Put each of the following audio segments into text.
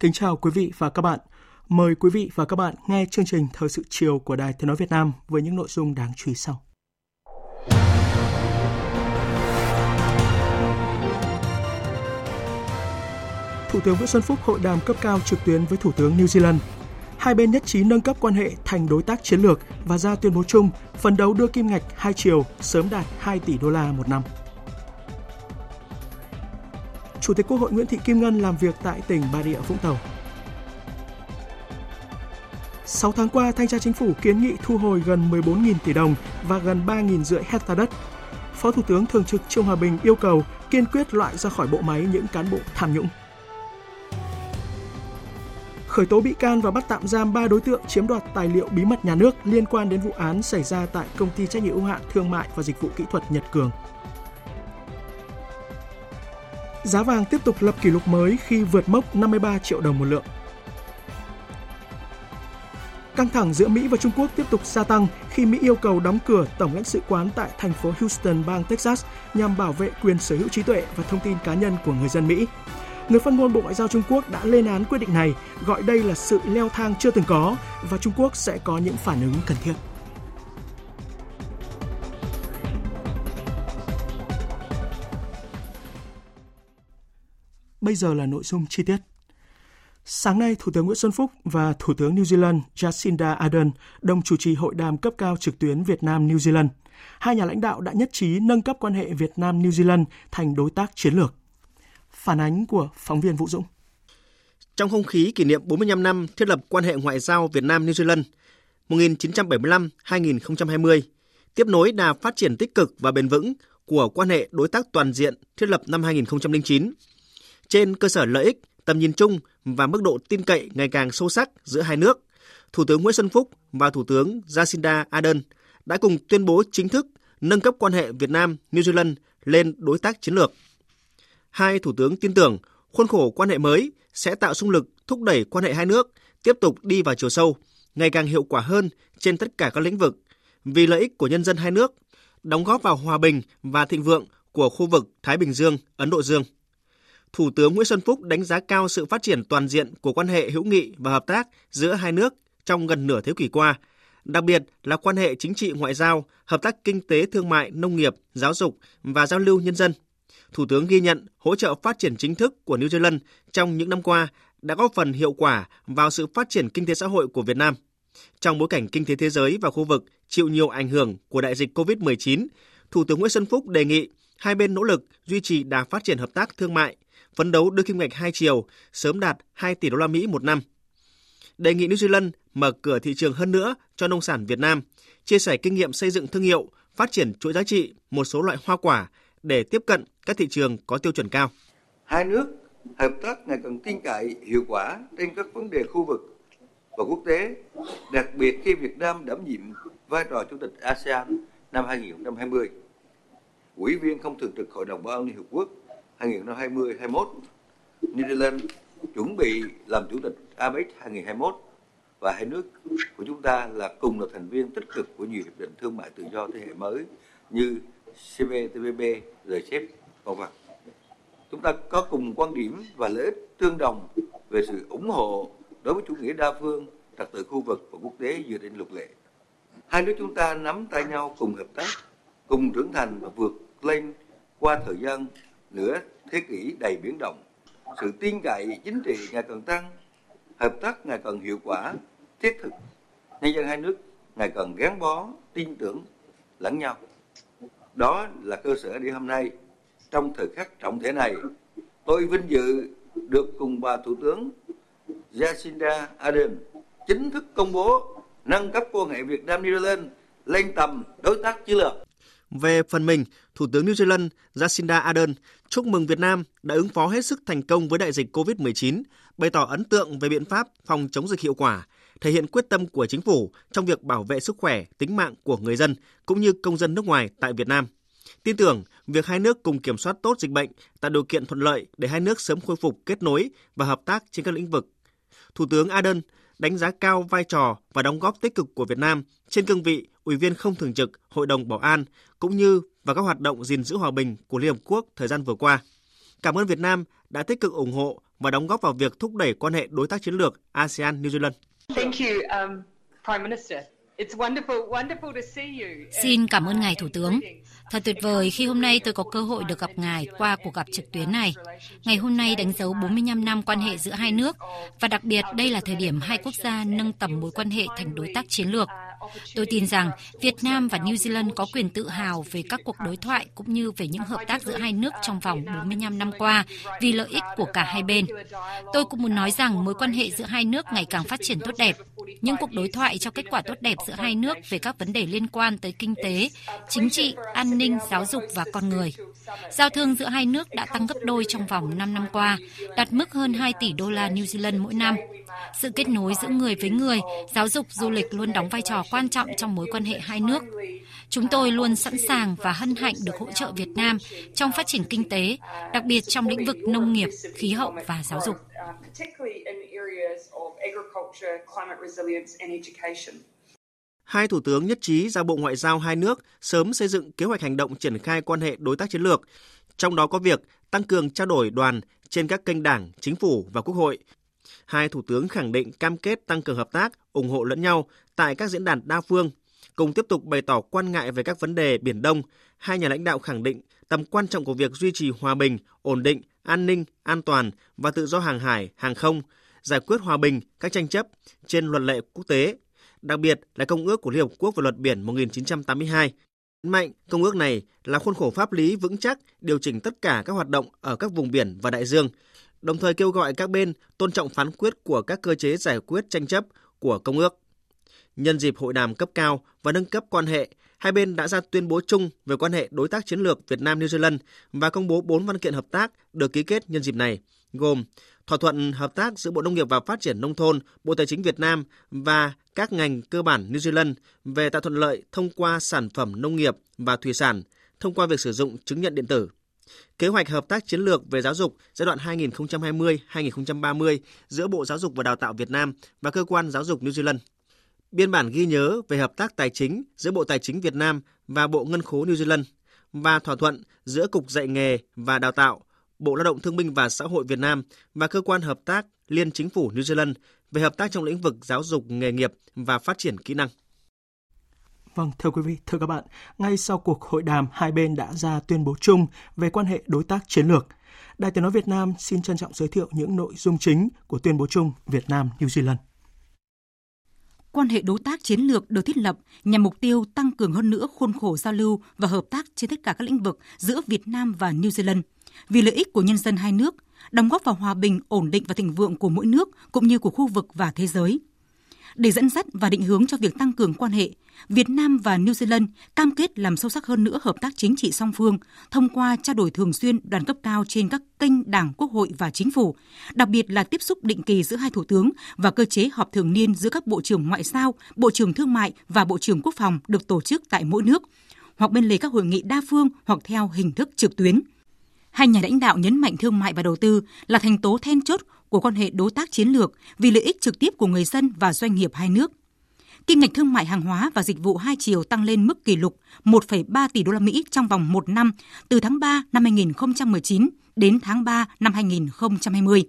Kính chào quý vị và các bạn. Mời quý vị và các bạn nghe chương trình Thời sự chiều của Đài Tiếng Nói Việt Nam với những nội dung đáng chú ý sau. Thủ tướng Nguyễn Xuân Phúc hội đàm cấp cao trực tuyến với Thủ tướng New Zealand. Hai bên nhất trí nâng cấp quan hệ thành đối tác chiến lược và ra tuyên bố chung phấn đấu đưa kim ngạch hai chiều sớm đạt 2 tỷ đô la một năm. Chủ tịch Quốc hội Nguyễn Thị Kim Ngân làm việc tại tỉnh Bà Rịa Vũng Tàu. 6 tháng qua, Thanh tra Chính phủ kiến nghị thu hồi gần 14.000 tỷ đồng và gần 3.500 hecta đất. Phó Thủ tướng Thường trực Trương Hòa Bình yêu cầu kiên quyết loại ra khỏi bộ máy những cán bộ tham nhũng. Khởi tố bị can và bắt tạm giam 3 đối tượng chiếm đoạt tài liệu bí mật nhà nước liên quan đến vụ án xảy ra tại công ty trách nhiệm hữu hạn thương mại và dịch vụ kỹ thuật Nhật Cường. Giá vàng tiếp tục lập kỷ lục mới khi vượt mốc 53 triệu đồng một lượng. Căng thẳng giữa Mỹ và Trung Quốc tiếp tục gia tăng khi Mỹ yêu cầu đóng cửa tổng lãnh sự quán tại thành phố Houston, bang Texas nhằm bảo vệ quyền sở hữu trí tuệ và thông tin cá nhân của người dân Mỹ. Người phát ngôn Bộ Ngoại giao Trung Quốc đã lên án quyết định này, gọi đây là sự leo thang chưa từng có và Trung Quốc sẽ có những phản ứng cần thiết. Bây giờ là nội dung chi tiết. Sáng nay, Thủ tướng Nguyễn Xuân Phúc và Thủ tướng New Zealand Jacinda Ardern đồng chủ trì hội đàm cấp cao trực tuyến Việt Nam-New Zealand. Hai nhà lãnh đạo đã nhất trí nâng cấp quan hệ Việt Nam-New Zealand thành đối tác chiến lược. Phản ánh của phóng viên Vũ Dũng. Trong không khí kỷ niệm 45 năm thiết lập quan hệ ngoại giao Việt Nam-New Zealand 1975-2020, tiếp nối đà phát triển tích cực và bền vững của quan hệ đối tác toàn diện thiết lập năm 2009, trên cơ sở lợi ích, tầm nhìn chung và mức độ tin cậy ngày càng sâu sắc giữa hai nước, Thủ tướng Nguyễn Xuân Phúc và Thủ tướng Jacinda Ardern đã cùng tuyên bố chính thức nâng cấp quan hệ Việt Nam New Zealand lên đối tác chiến lược. Hai thủ tướng tin tưởng khuôn khổ quan hệ mới sẽ tạo xung lực thúc đẩy quan hệ hai nước tiếp tục đi vào chiều sâu, ngày càng hiệu quả hơn trên tất cả các lĩnh vực vì lợi ích của nhân dân hai nước, đóng góp vào hòa bình và thịnh vượng của khu vực Thái Bình Dương, Ấn Độ Dương. Thủ tướng Nguyễn Xuân Phúc đánh giá cao sự phát triển toàn diện của quan hệ hữu nghị và hợp tác giữa hai nước trong gần nửa thế kỷ qua, đặc biệt là quan hệ chính trị ngoại giao, hợp tác kinh tế thương mại, nông nghiệp, giáo dục và giao lưu nhân dân. Thủ tướng ghi nhận hỗ trợ phát triển chính thức của New Zealand trong những năm qua đã góp phần hiệu quả vào sự phát triển kinh tế xã hội của Việt Nam. Trong bối cảnh kinh tế thế giới và khu vực chịu nhiều ảnh hưởng của đại dịch COVID-19, Thủ tướng Nguyễn Xuân Phúc đề nghị hai bên nỗ lực duy trì đà phát triển hợp tác thương mại, phấn đấu đưa kim ngạch hai chiều sớm đạt 2 tỷ đô la Mỹ một năm. Đề nghị New Zealand mở cửa thị trường hơn nữa cho nông sản Việt Nam, chia sẻ kinh nghiệm xây dựng thương hiệu, phát triển chuỗi giá trị một số loại hoa quả để tiếp cận các thị trường có tiêu chuẩn cao. Hai nước hợp tác ngày càng tin cậy, hiệu quả trên các vấn đề khu vực và quốc tế, đặc biệt khi Việt Nam đảm nhiệm vai trò Chủ tịch ASEAN năm 2020. Ủy viên không thường trực Hội đồng Bảo an Liên Hợp Quốc 2020-21, New Zealand chuẩn bị làm chủ tịch APEC 2021 và hai nước của chúng ta là cùng là thành viên tích cực của nhiều hiệp định thương mại tự do thế hệ mới như CPTPP, RCEP, vân vân. Chúng ta có cùng quan điểm và lợi ích tương đồng về sự ủng hộ đối với chủ nghĩa đa phương, trật tự khu vực và quốc tế dựa trên luật lệ. Hai nước chúng ta nắm tay nhau cùng hợp tác, cùng trưởng thành và vượt lên qua thời gian nửa thế kỷ đầy biến động. Sự tin cậy chính trị ngày càng tăng, hợp tác ngày càng hiệu quả, thiết thực. Nhân dân hai nước ngày càng gắn bó, tin tưởng lẫn nhau. Đó là cơ sở để hôm nay, trong thời khắc trọng thể này, tôi vinh dự được cùng bà Thủ tướng Jacinda Ardern chính thức công bố nâng cấp quan hệ Việt Nam New Zealand lên tầm đối tác chiến lược. Về phần mình, Thủ tướng New Zealand Jacinda Ardern chúc mừng Việt Nam đã ứng phó hết sức thành công với đại dịch COVID-19, bày tỏ ấn tượng về biện pháp phòng chống dịch hiệu quả, thể hiện quyết tâm của chính phủ trong việc bảo vệ sức khỏe, tính mạng của người dân cũng như công dân nước ngoài tại Việt Nam. Tin tưởng việc hai nước cùng kiểm soát tốt dịch bệnh tạo điều kiện thuận lợi để hai nước sớm khôi phục kết nối và hợp tác trên các lĩnh vực. Thủ tướng Ardern đánh giá cao vai trò và đóng góp tích cực của Việt Nam trên cương vị Ủy viên không thường trực Hội đồng Bảo an cũng như và các hoạt động gìn giữ hòa bình của Liên Hợp Quốc thời gian vừa qua. Cảm ơn Việt Nam đã tích cực ủng hộ và đóng góp vào việc thúc đẩy quan hệ đối tác chiến lược ASEAN New Zealand. Thank you, um, Prime Minister. Xin cảm ơn Ngài Thủ tướng. Thật tuyệt vời khi hôm nay tôi có cơ hội được gặp Ngài qua cuộc gặp trực tuyến này. Ngày hôm nay đánh dấu 45 năm quan hệ giữa hai nước và đặc biệt đây là thời điểm hai quốc gia nâng tầm mối quan hệ thành đối tác chiến lược. Tôi tin rằng Việt Nam và New Zealand có quyền tự hào về các cuộc đối thoại cũng như về những hợp tác giữa hai nước trong vòng 45 năm qua vì lợi ích của cả hai bên. Tôi cũng muốn nói rằng mối quan hệ giữa hai nước ngày càng phát triển tốt đẹp. Những cuộc đối thoại cho kết quả tốt đẹp giữa hai nước về các vấn đề liên quan tới kinh tế, chính trị, an ninh, giáo dục và con người. Giao thương giữa hai nước đã tăng gấp đôi trong vòng 5 năm qua, đạt mức hơn 2 tỷ đô la New Zealand mỗi năm. Sự kết nối giữa người với người, giáo dục, du lịch luôn đóng vai trò quan trọng trong mối quan hệ hai nước. Chúng tôi luôn sẵn sàng và hân hạnh được hỗ trợ Việt Nam trong phát triển kinh tế, đặc biệt trong lĩnh vực nông nghiệp, khí hậu và giáo dục. Hai thủ tướng nhất trí giao Bộ Ngoại giao hai nước sớm xây dựng kế hoạch hành động triển khai quan hệ đối tác chiến lược, trong đó có việc tăng cường trao đổi đoàn trên các kênh đảng, chính phủ và quốc hội. Hai thủ tướng khẳng định cam kết tăng cường hợp tác, ủng hộ lẫn nhau tại các diễn đàn đa phương. Cùng tiếp tục bày tỏ quan ngại về các vấn đề Biển Đông, hai nhà lãnh đạo khẳng định tầm quan trọng của việc duy trì hòa bình, ổn định, an ninh, an toàn và tự do hàng hải, hàng không, giải quyết hòa bình các tranh chấp trên luật lệ quốc tế, đặc biệt là Công ước của Liên Hợp Quốc về luật biển 1982. Nhấn mạnh công ước này là khuôn khổ pháp lý vững chắc điều chỉnh tất cả các hoạt động ở các vùng biển và đại dương, đồng thời kêu gọi các bên tôn trọng phán quyết của các cơ chế giải quyết tranh chấp của công ước. Nhân dịp hội đàm cấp cao và nâng cấp quan hệ, hai bên đã ra tuyên bố chung về quan hệ đối tác chiến lược Việt Nam New Zealand và công bố bốn văn kiện hợp tác được ký kết nhân dịp này, gồm thỏa thuận hợp tác giữa Bộ Nông nghiệp và Phát triển nông thôn, Bộ Tài chính Việt Nam và các ngành cơ bản New Zealand về tạo thuận lợi thông qua sản phẩm nông nghiệp và thủy sản thông qua việc sử dụng chứng nhận điện tử. Kế hoạch hợp tác chiến lược về giáo dục giai đoạn 2020-2030 giữa Bộ Giáo dục và Đào tạo Việt Nam và Cơ quan Giáo dục New Zealand biên bản ghi nhớ về hợp tác tài chính giữa Bộ Tài chính Việt Nam và Bộ Ngân khố New Zealand và thỏa thuận giữa Cục Dạy nghề và Đào tạo, Bộ Lao động Thương binh và Xã hội Việt Nam và Cơ quan Hợp tác Liên Chính phủ New Zealand về hợp tác trong lĩnh vực giáo dục nghề nghiệp và phát triển kỹ năng. Vâng, thưa quý vị, thưa các bạn, ngay sau cuộc hội đàm, hai bên đã ra tuyên bố chung về quan hệ đối tác chiến lược. Đài Tiếng Nói Việt Nam xin trân trọng giới thiệu những nội dung chính của tuyên bố chung Việt Nam-New Zealand quan hệ đối tác chiến lược được thiết lập nhằm mục tiêu tăng cường hơn nữa khuôn khổ giao lưu và hợp tác trên tất cả các lĩnh vực giữa Việt Nam và New Zealand vì lợi ích của nhân dân hai nước, đóng góp vào hòa bình, ổn định và thịnh vượng của mỗi nước cũng như của khu vực và thế giới. Để dẫn dắt và định hướng cho việc tăng cường quan hệ, Việt Nam và New Zealand cam kết làm sâu sắc hơn nữa hợp tác chính trị song phương thông qua trao đổi thường xuyên đoàn cấp cao trên các kênh Đảng, Quốc hội và Chính phủ, đặc biệt là tiếp xúc định kỳ giữa hai thủ tướng và cơ chế họp thường niên giữa các bộ trưởng ngoại giao, bộ trưởng thương mại và bộ trưởng quốc phòng được tổ chức tại mỗi nước, hoặc bên lề các hội nghị đa phương hoặc theo hình thức trực tuyến. Hai nhà lãnh đạo nhấn mạnh thương mại và đầu tư là thành tố then chốt của quan hệ đối tác chiến lược vì lợi ích trực tiếp của người dân và doanh nghiệp hai nước. Kim ngạch thương mại hàng hóa và dịch vụ hai chiều tăng lên mức kỷ lục 1,3 tỷ đô la Mỹ trong vòng một năm từ tháng 3 năm 2019 đến tháng 3 năm 2020.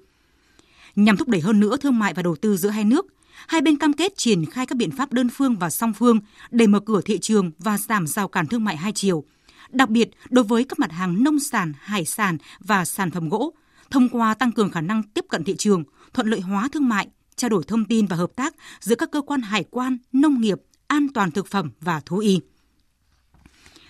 Nhằm thúc đẩy hơn nữa thương mại và đầu tư giữa hai nước, hai bên cam kết triển khai các biện pháp đơn phương và song phương để mở cửa thị trường và giảm rào cản thương mại hai chiều, đặc biệt đối với các mặt hàng nông sản, hải sản và sản phẩm gỗ, thông qua tăng cường khả năng tiếp cận thị trường, thuận lợi hóa thương mại, trao đổi thông tin và hợp tác giữa các cơ quan hải quan, nông nghiệp, an toàn thực phẩm và thú y.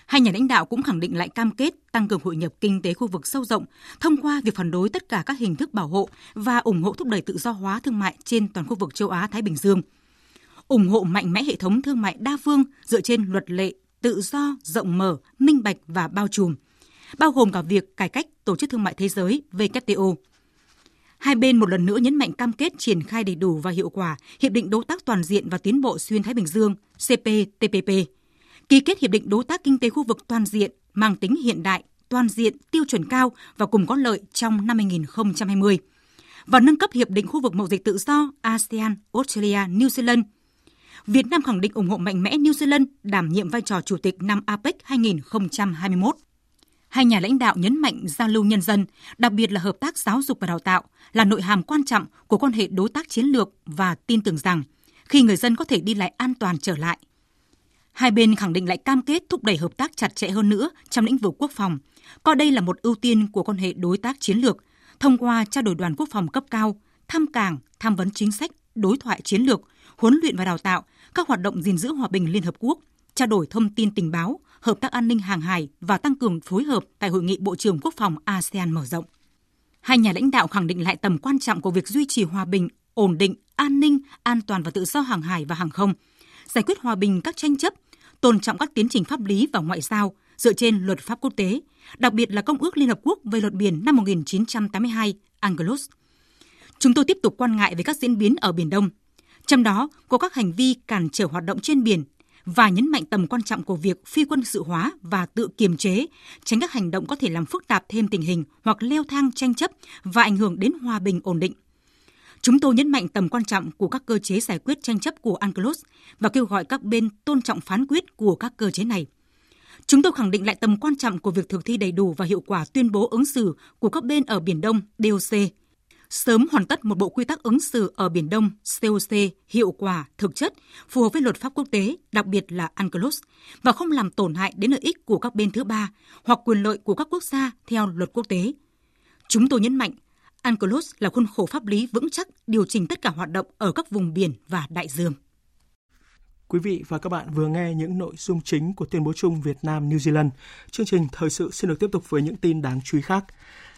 Hai nhà lãnh đạo cũng khẳng định lại cam kết tăng cường hội nhập kinh tế khu vực sâu rộng thông qua việc phản đối tất cả các hình thức bảo hộ và ủng hộ thúc đẩy tự do hóa thương mại trên toàn khu vực châu Á Thái Bình Dương. Ủng hộ mạnh mẽ hệ thống thương mại đa phương dựa trên luật lệ, tự do, rộng mở, minh bạch và bao trùm, bao gồm cả việc cải cách Tổ chức Thương mại Thế giới WTO. Hai bên một lần nữa nhấn mạnh cam kết triển khai đầy đủ và hiệu quả Hiệp định Đối tác Toàn diện và Tiến bộ Xuyên Thái Bình Dương CPTPP ký kết hiệp định đối tác kinh tế khu vực toàn diện mang tính hiện đại, toàn diện, tiêu chuẩn cao và cùng có lợi trong năm 2020 và nâng cấp hiệp định khu vực mậu dịch tự do ASEAN, Australia, New Zealand. Việt Nam khẳng định ủng hộ mạnh mẽ New Zealand đảm nhiệm vai trò chủ tịch năm APEC 2021. Hai nhà lãnh đạo nhấn mạnh giao lưu nhân dân, đặc biệt là hợp tác giáo dục và đào tạo, là nội hàm quan trọng của quan hệ đối tác chiến lược và tin tưởng rằng khi người dân có thể đi lại an toàn trở lại, Hai bên khẳng định lại cam kết thúc đẩy hợp tác chặt chẽ hơn nữa trong lĩnh vực quốc phòng, coi đây là một ưu tiên của quan hệ đối tác chiến lược, thông qua trao đổi đoàn quốc phòng cấp cao, thăm cảng, tham vấn chính sách, đối thoại chiến lược, huấn luyện và đào tạo, các hoạt động gìn giữ hòa bình Liên Hợp Quốc, trao đổi thông tin tình báo, hợp tác an ninh hàng hải và tăng cường phối hợp tại Hội nghị Bộ trưởng Quốc phòng ASEAN mở rộng. Hai nhà lãnh đạo khẳng định lại tầm quan trọng của việc duy trì hòa bình, ổn định, an ninh, an toàn và tự do hàng hải và hàng không, giải quyết hòa bình các tranh chấp, tôn trọng các tiến trình pháp lý và ngoại giao dựa trên luật pháp quốc tế, đặc biệt là Công ước Liên Hợp Quốc về luật biển năm 1982, UNCLOS. Chúng tôi tiếp tục quan ngại về các diễn biến ở Biển Đông, trong đó có các hành vi cản trở hoạt động trên biển và nhấn mạnh tầm quan trọng của việc phi quân sự hóa và tự kiềm chế, tránh các hành động có thể làm phức tạp thêm tình hình hoặc leo thang tranh chấp và ảnh hưởng đến hòa bình ổn định. Chúng tôi nhấn mạnh tầm quan trọng của các cơ chế giải quyết tranh chấp của UNCLOS và kêu gọi các bên tôn trọng phán quyết của các cơ chế này. Chúng tôi khẳng định lại tầm quan trọng của việc thực thi đầy đủ và hiệu quả tuyên bố ứng xử của các bên ở Biển Đông DOC, sớm hoàn tất một bộ quy tắc ứng xử ở Biển Đông COC hiệu quả, thực chất, phù hợp với luật pháp quốc tế, đặc biệt là UNCLOS, và không làm tổn hại đến lợi ích của các bên thứ ba hoặc quyền lợi của các quốc gia theo luật quốc tế. Chúng tôi nhấn mạnh UNCLOS là khuôn khổ pháp lý vững chắc điều chỉnh tất cả hoạt động ở các vùng biển và đại dương. Quý vị và các bạn vừa nghe những nội dung chính của tuyên bố chung Việt Nam New Zealand. Chương trình thời sự xin được tiếp tục với những tin đáng chú ý khác.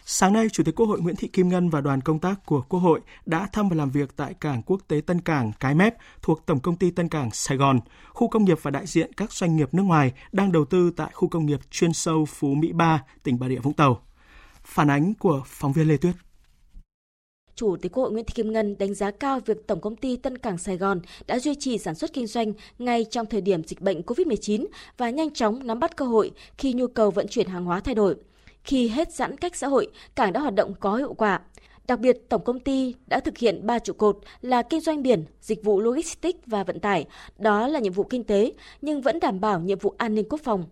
Sáng nay, Chủ tịch Quốc hội Nguyễn Thị Kim Ngân và đoàn công tác của Quốc hội đã thăm và làm việc tại cảng quốc tế Tân Cảng Cái Mép thuộc Tổng công ty Tân Cảng Sài Gòn, khu công nghiệp và đại diện các doanh nghiệp nước ngoài đang đầu tư tại khu công nghiệp chuyên sâu Phú Mỹ 3, tỉnh Bà Rịa Vũng Tàu. Phản ánh của phóng viên Lê Tuyết. Chủ tịch Quốc hội Nguyễn Thị Kim Ngân đánh giá cao việc Tổng công ty Tân Cảng Sài Gòn đã duy trì sản xuất kinh doanh ngay trong thời điểm dịch bệnh COVID-19 và nhanh chóng nắm bắt cơ hội khi nhu cầu vận chuyển hàng hóa thay đổi. Khi hết giãn cách xã hội, cảng đã hoạt động có hiệu quả. Đặc biệt, tổng công ty đã thực hiện ba trụ cột là kinh doanh biển, dịch vụ logistics và vận tải. Đó là nhiệm vụ kinh tế, nhưng vẫn đảm bảo nhiệm vụ an ninh quốc phòng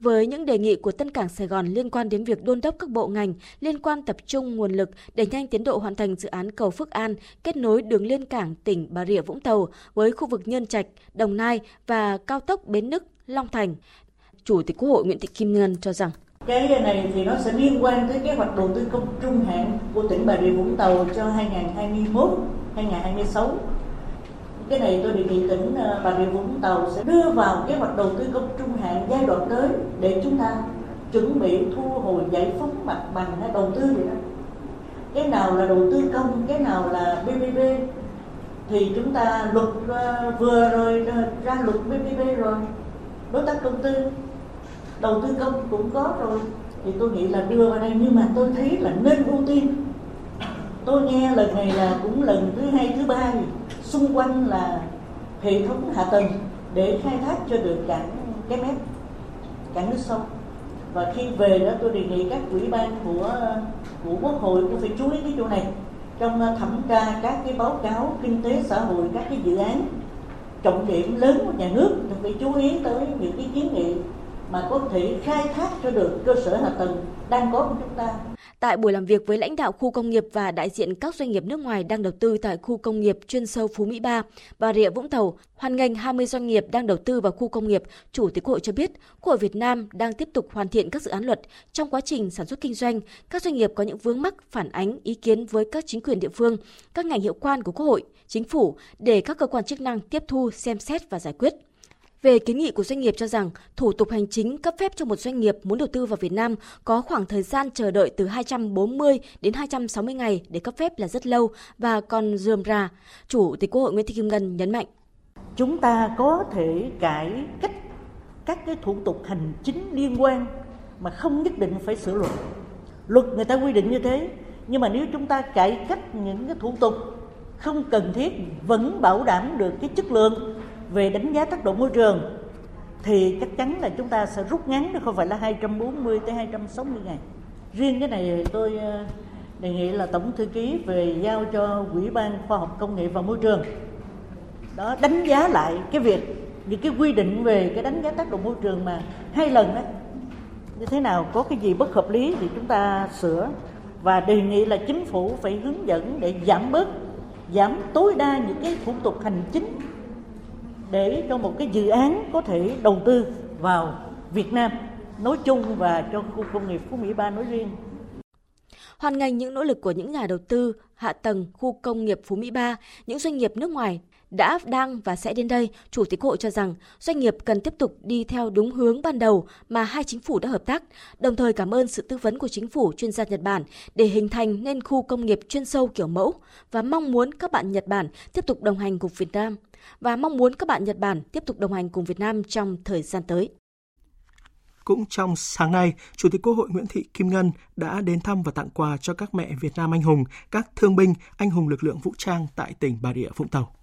với những đề nghị của Tân Cảng Sài Gòn liên quan đến việc đôn đốc các bộ ngành liên quan tập trung nguồn lực để nhanh tiến độ hoàn thành dự án cầu Phước An kết nối đường liên cảng tỉnh Bà Rịa Vũng Tàu với khu vực Nhân Trạch, Đồng Nai và cao tốc Bến Nức, Long Thành. Chủ tịch Quốc hội Nguyễn Thị Kim Ngân cho rằng cái này thì nó sẽ liên quan tới kế hoạch đầu tư công trung hạn của tỉnh Bà Rịa Vũng Tàu cho 2021 2026 cái này tôi đề nghị tỉnh ờ, Bà Rịa Vũng Tàu sẽ đưa vào kế hoạch đầu tư công trung hạn giai đoạn tới để chúng ta chuẩn bị thu hồi giải phóng mặt bằng hay đầu tư gì đó. Cái nào là đầu tư công, cái nào là PPP thì chúng ta luật ờ, vừa rồi ờ, ra luật PPP rồi. Đối tác công tư đầu tư công cũng có rồi. Thì tôi nghĩ là đưa vào đây, nhưng mà tôi thấy là nên ưu tiên. Tôi nghe lần này là cũng lần thứ hai, thứ ba gì xung quanh là hệ thống hạ tầng để khai thác cho được cảng cái mép, cảng nước sông. Và khi về đó tôi đề nghị các ủy ban của của quốc hội cũng phải chú ý cái chỗ này. Trong ờ, thẩm tra các cái báo cáo kinh tế xã hội, các cái dự án trọng điểm lớn của nhà nước, thì phải chú ý tới những cái kiến nghị mà có thể khai thác cho được cơ sở hạ tầng đang có của chúng ta Tại buổi làm việc với lãnh đạo khu công nghiệp và đại diện các doanh nghiệp nước ngoài đang đầu tư tại khu công nghiệp chuyên sâu Phú Mỹ 3, Bà Rịa Vũng Tàu, hoan nghênh 20 doanh nghiệp đang đầu tư vào khu công nghiệp, Chủ tịch Hội cho biết, Quốc hội Việt Nam đang tiếp tục hoàn thiện các dự án luật trong quá trình sản xuất kinh doanh. Các doanh nghiệp có những vướng mắc phản ánh ý kiến với các chính quyền địa phương, các ngành hiệu quan của Quốc hội, chính phủ để các cơ quan chức năng tiếp thu, xem xét và giải quyết. Về kiến nghị của doanh nghiệp cho rằng, thủ tục hành chính cấp phép cho một doanh nghiệp muốn đầu tư vào Việt Nam có khoảng thời gian chờ đợi từ 240 đến 260 ngày để cấp phép là rất lâu và còn dườm ra. Chủ tịch Quốc hội Nguyễn Thị Kim Ngân nhấn mạnh. Chúng ta có thể cải cách các cái thủ tục hành chính liên quan mà không nhất định phải sửa luật. Luật người ta quy định như thế, nhưng mà nếu chúng ta cải cách những cái thủ tục không cần thiết vẫn bảo đảm được cái chất lượng về đánh giá tác động môi trường, thì chắc chắn là chúng ta sẽ rút ngắn nó không phải là 240 tới 260 ngày. Riêng cái này tôi ờ, đề nghị là tổng thư ký về giao cho Ủy ban Khoa học Công nghệ và Môi trường đó, đánh giá lại cái việc, những cái quy định về cái đánh giá tác động môi trường mà hai lần đó, như thế nào, có cái gì bất hợp lý thì chúng ta sửa và đề nghị là chính phủ phải hướng dẫn để giảm bớt, giảm tối đa những cái thủ tục hành chính để cho một cái dự án có thể đầu tư vào Việt Nam nói chung và cho khu công nghiệp Phú Mỹ Ba nói riêng. Hoàn ngành những nỗ lực của những nhà đầu tư hạ tầng khu công nghiệp Phú Mỹ Ba, những doanh nghiệp nước ngoài đã, đang và sẽ đến đây, Chủ tịch Hội cho rằng doanh nghiệp cần tiếp tục đi theo đúng hướng ban đầu mà hai chính phủ đã hợp tác, đồng thời cảm ơn sự tư vấn của chính phủ chuyên gia Nhật Bản để hình thành nên khu công nghiệp chuyên sâu kiểu mẫu và mong muốn các bạn Nhật Bản tiếp tục đồng hành cùng Việt Nam và mong muốn các bạn Nhật Bản tiếp tục đồng hành cùng Việt Nam trong thời gian tới. Cũng trong sáng nay, Chủ tịch Quốc hội Nguyễn Thị Kim Ngân đã đến thăm và tặng quà cho các mẹ Việt Nam anh hùng, các thương binh, anh hùng lực lượng vũ trang tại tỉnh Bà Rịa Vũng Tàu.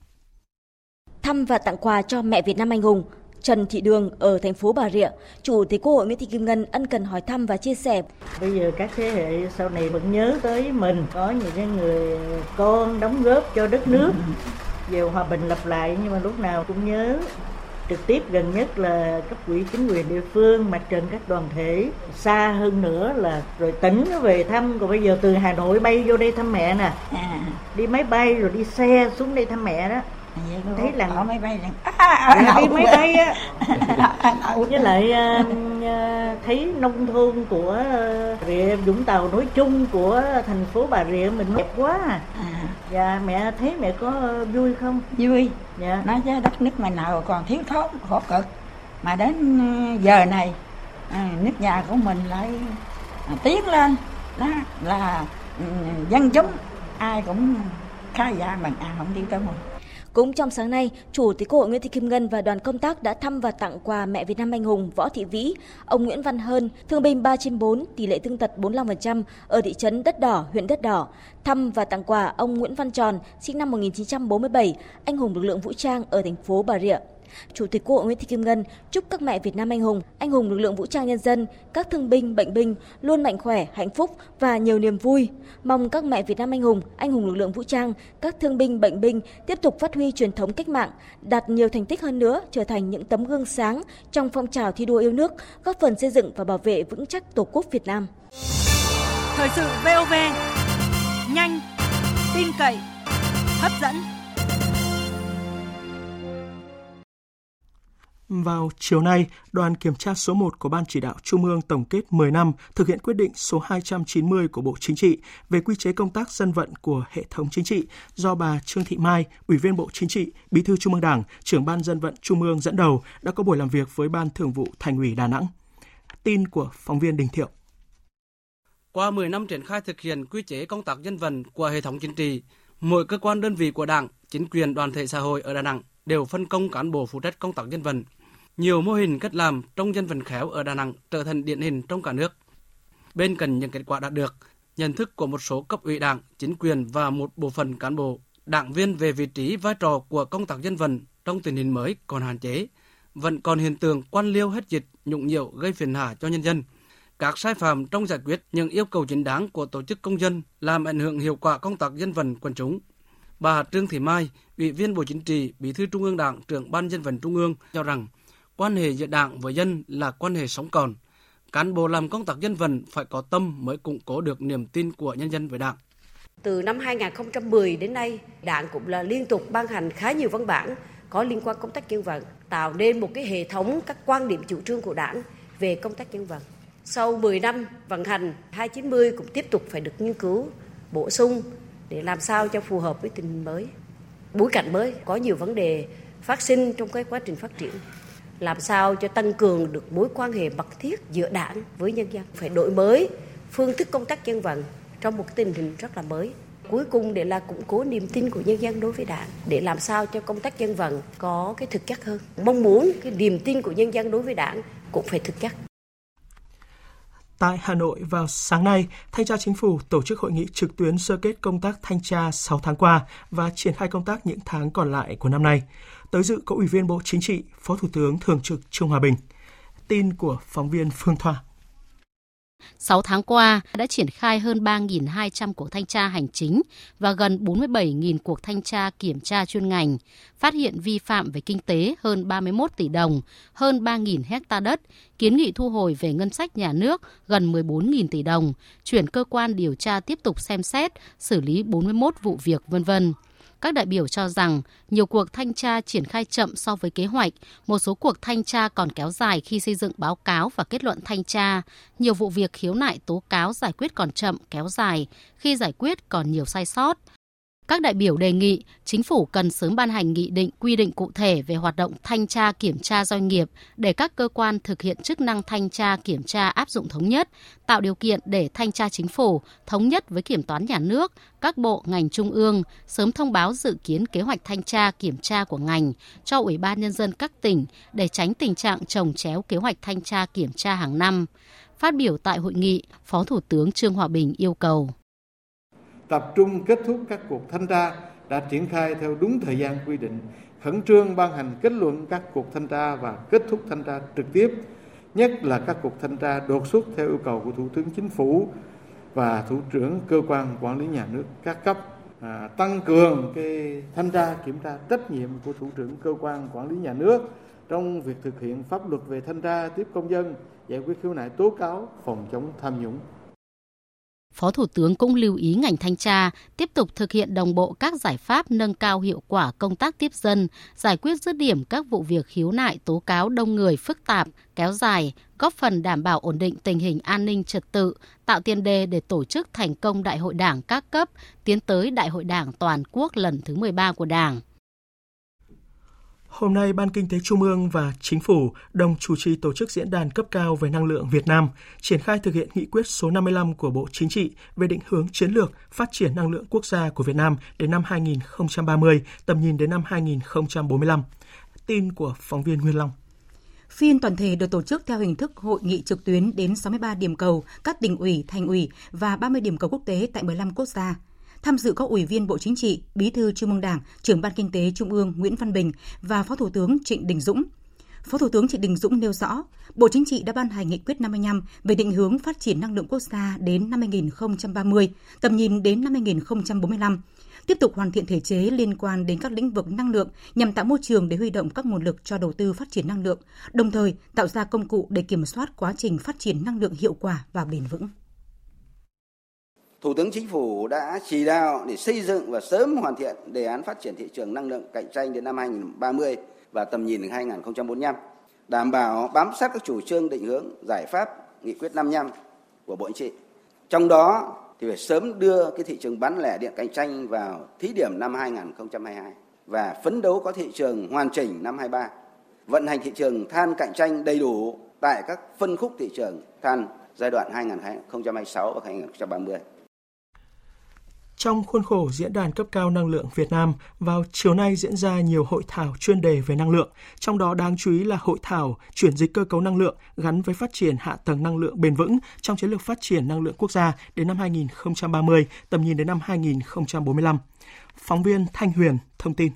Thăm và tặng quà cho mẹ Việt Nam anh hùng, Trần Thị Đường ở thành phố Bà Rịa, Chủ tịch Quốc hội Nguyễn Thị Kim Ngân ân cần hỏi thăm và chia sẻ. Bây giờ các thế hệ sau này vẫn nhớ tới mình, có những cái người con đóng góp cho đất nước. Về hòa bình lập lại nhưng mà lúc nào cũng nhớ. Trực tiếp gần nhất là cấp quỹ chính quyền địa phương mặt trận các đoàn thể. Xa hơn nữa là rồi tỉnh về thăm. Còn bây giờ từ hà nội bay vô đây thăm mẹ nè. À. đi máy bay rồi đi xe xuống đây thăm mẹ đó thấy là ở máy bay là à, đi máy bay á với lại uh, thấy nông thôn của Rịa Vũng Tàu nói chung của thành phố Bà Rịa mình đẹp quá à. à. Dạ mẹ thấy mẹ có vui không? Vui. Dạ. Nói chứ đất nước mình nào còn thiếu thốn khổ cực mà đến giờ này à, nước nhà của mình lại à, tiến lên đó là ừ, dân chúng ai cũng khá giả bằng ai không đi tới mình cũng trong sáng nay, Chủ tịch Quốc hội Nguyễn Thị Kim Ngân và đoàn công tác đã thăm và tặng quà mẹ Việt Nam anh hùng Võ Thị Vĩ, ông Nguyễn Văn Hơn, thương binh 3 trên 4, tỷ lệ thương tật 45% ở thị trấn Đất Đỏ, huyện Đất Đỏ. Thăm và tặng quà ông Nguyễn Văn Tròn, sinh năm 1947, anh hùng lực lượng vũ trang ở thành phố Bà Rịa. Chủ tịch Quốc hội Nguyễn Thị Kim Ngân chúc các mẹ Việt Nam anh hùng, anh hùng lực lượng vũ trang nhân dân, các thương binh, bệnh binh luôn mạnh khỏe, hạnh phúc và nhiều niềm vui. Mong các mẹ Việt Nam anh hùng, anh hùng lực lượng vũ trang, các thương binh, bệnh binh tiếp tục phát huy truyền thống cách mạng, đạt nhiều thành tích hơn nữa, trở thành những tấm gương sáng trong phong trào thi đua yêu nước, góp phần xây dựng và bảo vệ vững chắc Tổ quốc Việt Nam. Thời sự VOV, nhanh, tin cậy, hấp dẫn. Vào chiều nay, đoàn kiểm tra số 1 của Ban chỉ đạo Trung ương tổng kết 10 năm thực hiện quyết định số 290 của Bộ Chính trị về quy chế công tác dân vận của hệ thống chính trị do bà Trương Thị Mai, Ủy viên Bộ Chính trị, Bí thư Trung ương Đảng, trưởng Ban dân vận Trung ương dẫn đầu đã có buổi làm việc với Ban Thường vụ Thành ủy Đà Nẵng. Tin của phóng viên Đình Thiệu. Qua 10 năm triển khai thực hiện quy chế công tác dân vận của hệ thống chính trị, mỗi cơ quan đơn vị của Đảng, chính quyền đoàn thể xã hội ở Đà Nẵng đều phân công cán bộ phụ trách công tác dân vận nhiều mô hình cách làm trong dân vận khéo ở Đà Nẵng trở thành điển hình trong cả nước. Bên cạnh những kết quả đạt được, nhận thức của một số cấp ủy đảng, chính quyền và một bộ phận cán bộ, đảng viên về vị trí vai trò của công tác dân vận trong tình hình mới còn hạn chế, vẫn còn hiện tượng quan liêu hết dịch, nhũng nhiễu gây phiền hà cho nhân dân. Các sai phạm trong giải quyết những yêu cầu chính đáng của tổ chức công dân làm ảnh hưởng hiệu quả công tác dân vận quần chúng. Bà Trương Thị Mai, Ủy viên Bộ Chính trị, Bí thư Trung ương Đảng, trưởng Ban dân vận Trung ương cho rằng quan hệ giữa đảng với dân là quan hệ sống còn. Cán bộ làm công tác dân vận phải có tâm mới củng cố được niềm tin của nhân dân với đảng. Từ năm 2010 đến nay, đảng cũng là liên tục ban hành khá nhiều văn bản có liên quan công tác dân vận, tạo nên một cái hệ thống các quan điểm chủ trương của đảng về công tác dân vận. Sau 10 năm vận hành, 290 cũng tiếp tục phải được nghiên cứu, bổ sung để làm sao cho phù hợp với tình hình mới. Bối cảnh mới có nhiều vấn đề phát sinh trong cái quá trình phát triển làm sao cho tăng cường được mối quan hệ mật thiết giữa đảng với nhân dân? Phải đổi mới phương thức công tác dân vận trong một tình hình rất là mới. Cuối cùng để là củng cố niềm tin của nhân dân đối với đảng để làm sao cho công tác dân vận có cái thực chất hơn. Mong muốn cái niềm tin của nhân dân đối với đảng cũng phải thực chất. Tại Hà Nội vào sáng nay, Thanh tra Chính phủ tổ chức hội nghị trực tuyến sơ kết công tác thanh tra 6 tháng qua và triển khai công tác những tháng còn lại của năm nay. Tới dự có Ủy viên Bộ Chính trị, Phó Thủ tướng Thường trực Trương Hòa Bình. Tin của phóng viên Phương Thoa. 6 tháng qua đã triển khai hơn 3.200 cuộc thanh tra hành chính và gần 47.000 cuộc thanh tra kiểm tra chuyên ngành, phát hiện vi phạm về kinh tế hơn 31 tỷ đồng, hơn 3.000 hecta đất, kiến nghị thu hồi về ngân sách nhà nước gần 14.000 tỷ đồng, chuyển cơ quan điều tra tiếp tục xem xét, xử lý 41 vụ việc vân vân. Các đại biểu cho rằng nhiều cuộc thanh tra triển khai chậm so với kế hoạch, một số cuộc thanh tra còn kéo dài khi xây dựng báo cáo và kết luận thanh tra, nhiều vụ việc khiếu nại tố cáo giải quyết còn chậm, kéo dài, khi giải quyết còn nhiều sai sót. Các đại biểu đề nghị chính phủ cần sớm ban hành nghị định quy định cụ thể về hoạt động thanh tra kiểm tra doanh nghiệp để các cơ quan thực hiện chức năng thanh tra kiểm tra áp dụng thống nhất, tạo điều kiện để thanh tra chính phủ thống nhất với kiểm toán nhà nước, các bộ ngành trung ương sớm thông báo dự kiến kế hoạch thanh tra kiểm tra của ngành cho Ủy ban nhân dân các tỉnh để tránh tình trạng trồng chéo kế hoạch thanh tra kiểm tra hàng năm. Phát biểu tại hội nghị, Phó Thủ tướng Trương Hòa Bình yêu cầu tập trung kết thúc các cuộc thanh tra đã triển khai theo đúng thời gian quy định, khẩn trương ban hành kết luận các cuộc thanh tra và kết thúc thanh tra trực tiếp, nhất là các cuộc thanh tra đột xuất theo yêu cầu của Thủ tướng Chính phủ và thủ trưởng cơ quan quản lý nhà nước các cấp à, tăng cường cái thanh tra kiểm tra trách nhiệm của thủ trưởng cơ quan quản lý nhà nước trong việc thực hiện pháp luật về thanh tra tiếp công dân giải quyết khiếu nại tố cáo phòng chống tham nhũng. Phó Thủ tướng cũng lưu ý ngành thanh tra tiếp tục thực hiện đồng bộ các giải pháp nâng cao hiệu quả công tác tiếp dân, giải quyết dứt điểm các vụ việc khiếu nại tố cáo đông người phức tạp, kéo dài, góp phần đảm bảo ổn định tình hình an ninh trật tự, tạo tiền đề để tổ chức thành công Đại hội Đảng các cấp, tiến tới Đại hội Đảng toàn quốc lần thứ 13 của Đảng. Hôm nay, Ban Kinh tế Trung ương và Chính phủ đồng chủ trì tổ chức diễn đàn cấp cao về năng lượng Việt Nam, triển khai thực hiện nghị quyết số 55 của Bộ Chính trị về định hướng chiến lược phát triển năng lượng quốc gia của Việt Nam đến năm 2030, tầm nhìn đến năm 2045. Tin của phóng viên Nguyên Long. Phiên toàn thể được tổ chức theo hình thức hội nghị trực tuyến đến 63 điểm cầu, các tỉnh ủy, thành ủy và 30 điểm cầu quốc tế tại 15 quốc gia. Tham dự có Ủy viên Bộ Chính trị, Bí thư Trung ương Đảng, Trưởng ban Kinh tế Trung ương Nguyễn Văn Bình và Phó Thủ tướng Trịnh Đình Dũng. Phó Thủ tướng Trịnh Đình Dũng nêu rõ, Bộ Chính trị đã ban hành nghị quyết 55 về định hướng phát triển năng lượng quốc gia đến năm 2030, tầm nhìn đến năm 2045, tiếp tục hoàn thiện thể chế liên quan đến các lĩnh vực năng lượng nhằm tạo môi trường để huy động các nguồn lực cho đầu tư phát triển năng lượng, đồng thời tạo ra công cụ để kiểm soát quá trình phát triển năng lượng hiệu quả và bền vững. Thủ tướng Chính phủ đã chỉ đạo để xây dựng và sớm hoàn thiện đề án phát triển thị trường năng lượng cạnh tranh đến năm 2030 và tầm nhìn đến 2045, đảm bảo bám sát các chủ trương định hướng, giải pháp nghị quyết 55 của Bộ Chính trị. Trong đó thì phải sớm đưa cái thị trường bán lẻ điện cạnh tranh vào thí điểm năm 2022 và phấn đấu có thị trường hoàn chỉnh năm 23. Vận hành thị trường than cạnh tranh đầy đủ tại các phân khúc thị trường than giai đoạn 2026 và 2030. Trong khuôn khổ diễn đàn cấp cao năng lượng Việt Nam, vào chiều nay diễn ra nhiều hội thảo chuyên đề về năng lượng, trong đó đáng chú ý là hội thảo chuyển dịch cơ cấu năng lượng gắn với phát triển hạ tầng năng lượng bền vững trong chiến lược phát triển năng lượng quốc gia đến năm 2030, tầm nhìn đến năm 2045. Phóng viên Thanh Huyền thông tin.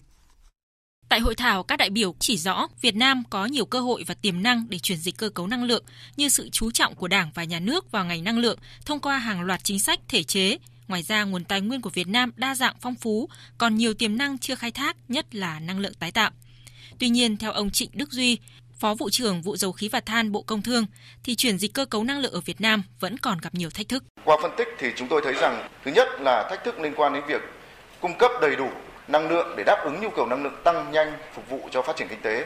Tại hội thảo, các đại biểu chỉ rõ Việt Nam có nhiều cơ hội và tiềm năng để chuyển dịch cơ cấu năng lượng như sự chú trọng của Đảng và Nhà nước vào ngành năng lượng thông qua hàng loạt chính sách thể chế, Ngoài ra, nguồn tài nguyên của Việt Nam đa dạng phong phú, còn nhiều tiềm năng chưa khai thác, nhất là năng lượng tái tạo. Tuy nhiên, theo ông Trịnh Đức Duy, Phó vụ trưởng vụ dầu khí và than Bộ Công Thương, thì chuyển dịch cơ cấu năng lượng ở Việt Nam vẫn còn gặp nhiều thách thức. Qua phân tích thì chúng tôi thấy rằng thứ nhất là thách thức liên quan đến việc cung cấp đầy đủ năng lượng để đáp ứng nhu cầu năng lượng tăng nhanh phục vụ cho phát triển kinh tế.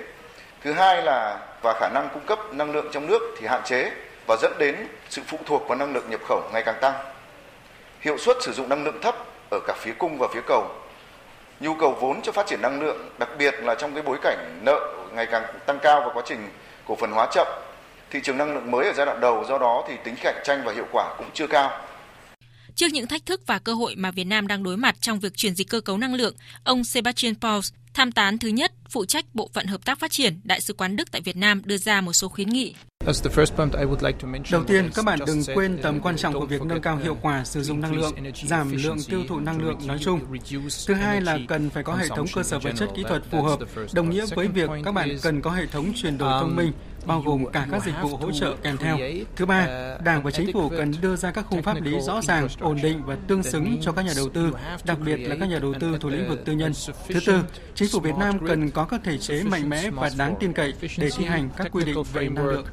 Thứ hai là và khả năng cung cấp năng lượng trong nước thì hạn chế và dẫn đến sự phụ thuộc vào năng lượng nhập khẩu ngày càng tăng hiệu suất sử dụng năng lượng thấp ở cả phía cung và phía cầu nhu cầu vốn cho phát triển năng lượng đặc biệt là trong cái bối cảnh nợ ngày càng tăng cao và quá trình cổ phần hóa chậm. Thị trường năng lượng mới ở giai đoạn đầu do đó thì tính cạnh tranh và hiệu quả cũng chưa cao. Trước những thách thức và cơ hội mà Việt Nam đang đối mặt trong việc chuyển dịch cơ cấu năng lượng, ông Sebastian Pauls, tham tán thứ nhất phụ trách bộ phận hợp tác phát triển Đại sứ quán Đức tại Việt Nam đưa ra một số khuyến nghị. Đầu tiên, các bạn đừng quên tầm quan trọng của việc nâng cao hiệu quả sử dụng năng lượng, giảm lượng tiêu thụ năng lượng nói chung. Thứ hai là cần phải có hệ thống cơ sở vật chất kỹ thuật phù hợp, đồng nghĩa với việc các bạn cần có hệ thống chuyển đổi thông minh, bao gồm cả các dịch vụ hỗ trợ kèm theo. Thứ ba, Đảng và chính phủ cần đưa ra các khung pháp lý rõ ràng, ổn định và tương xứng cho các nhà đầu tư, đặc biệt là các nhà đầu tư thuộc lĩnh vực tư nhân. Thứ tư, chính phủ Việt Nam cần có các thể chế mạnh mẽ và đáng tin cậy để thi hành các quy định về năng lượng.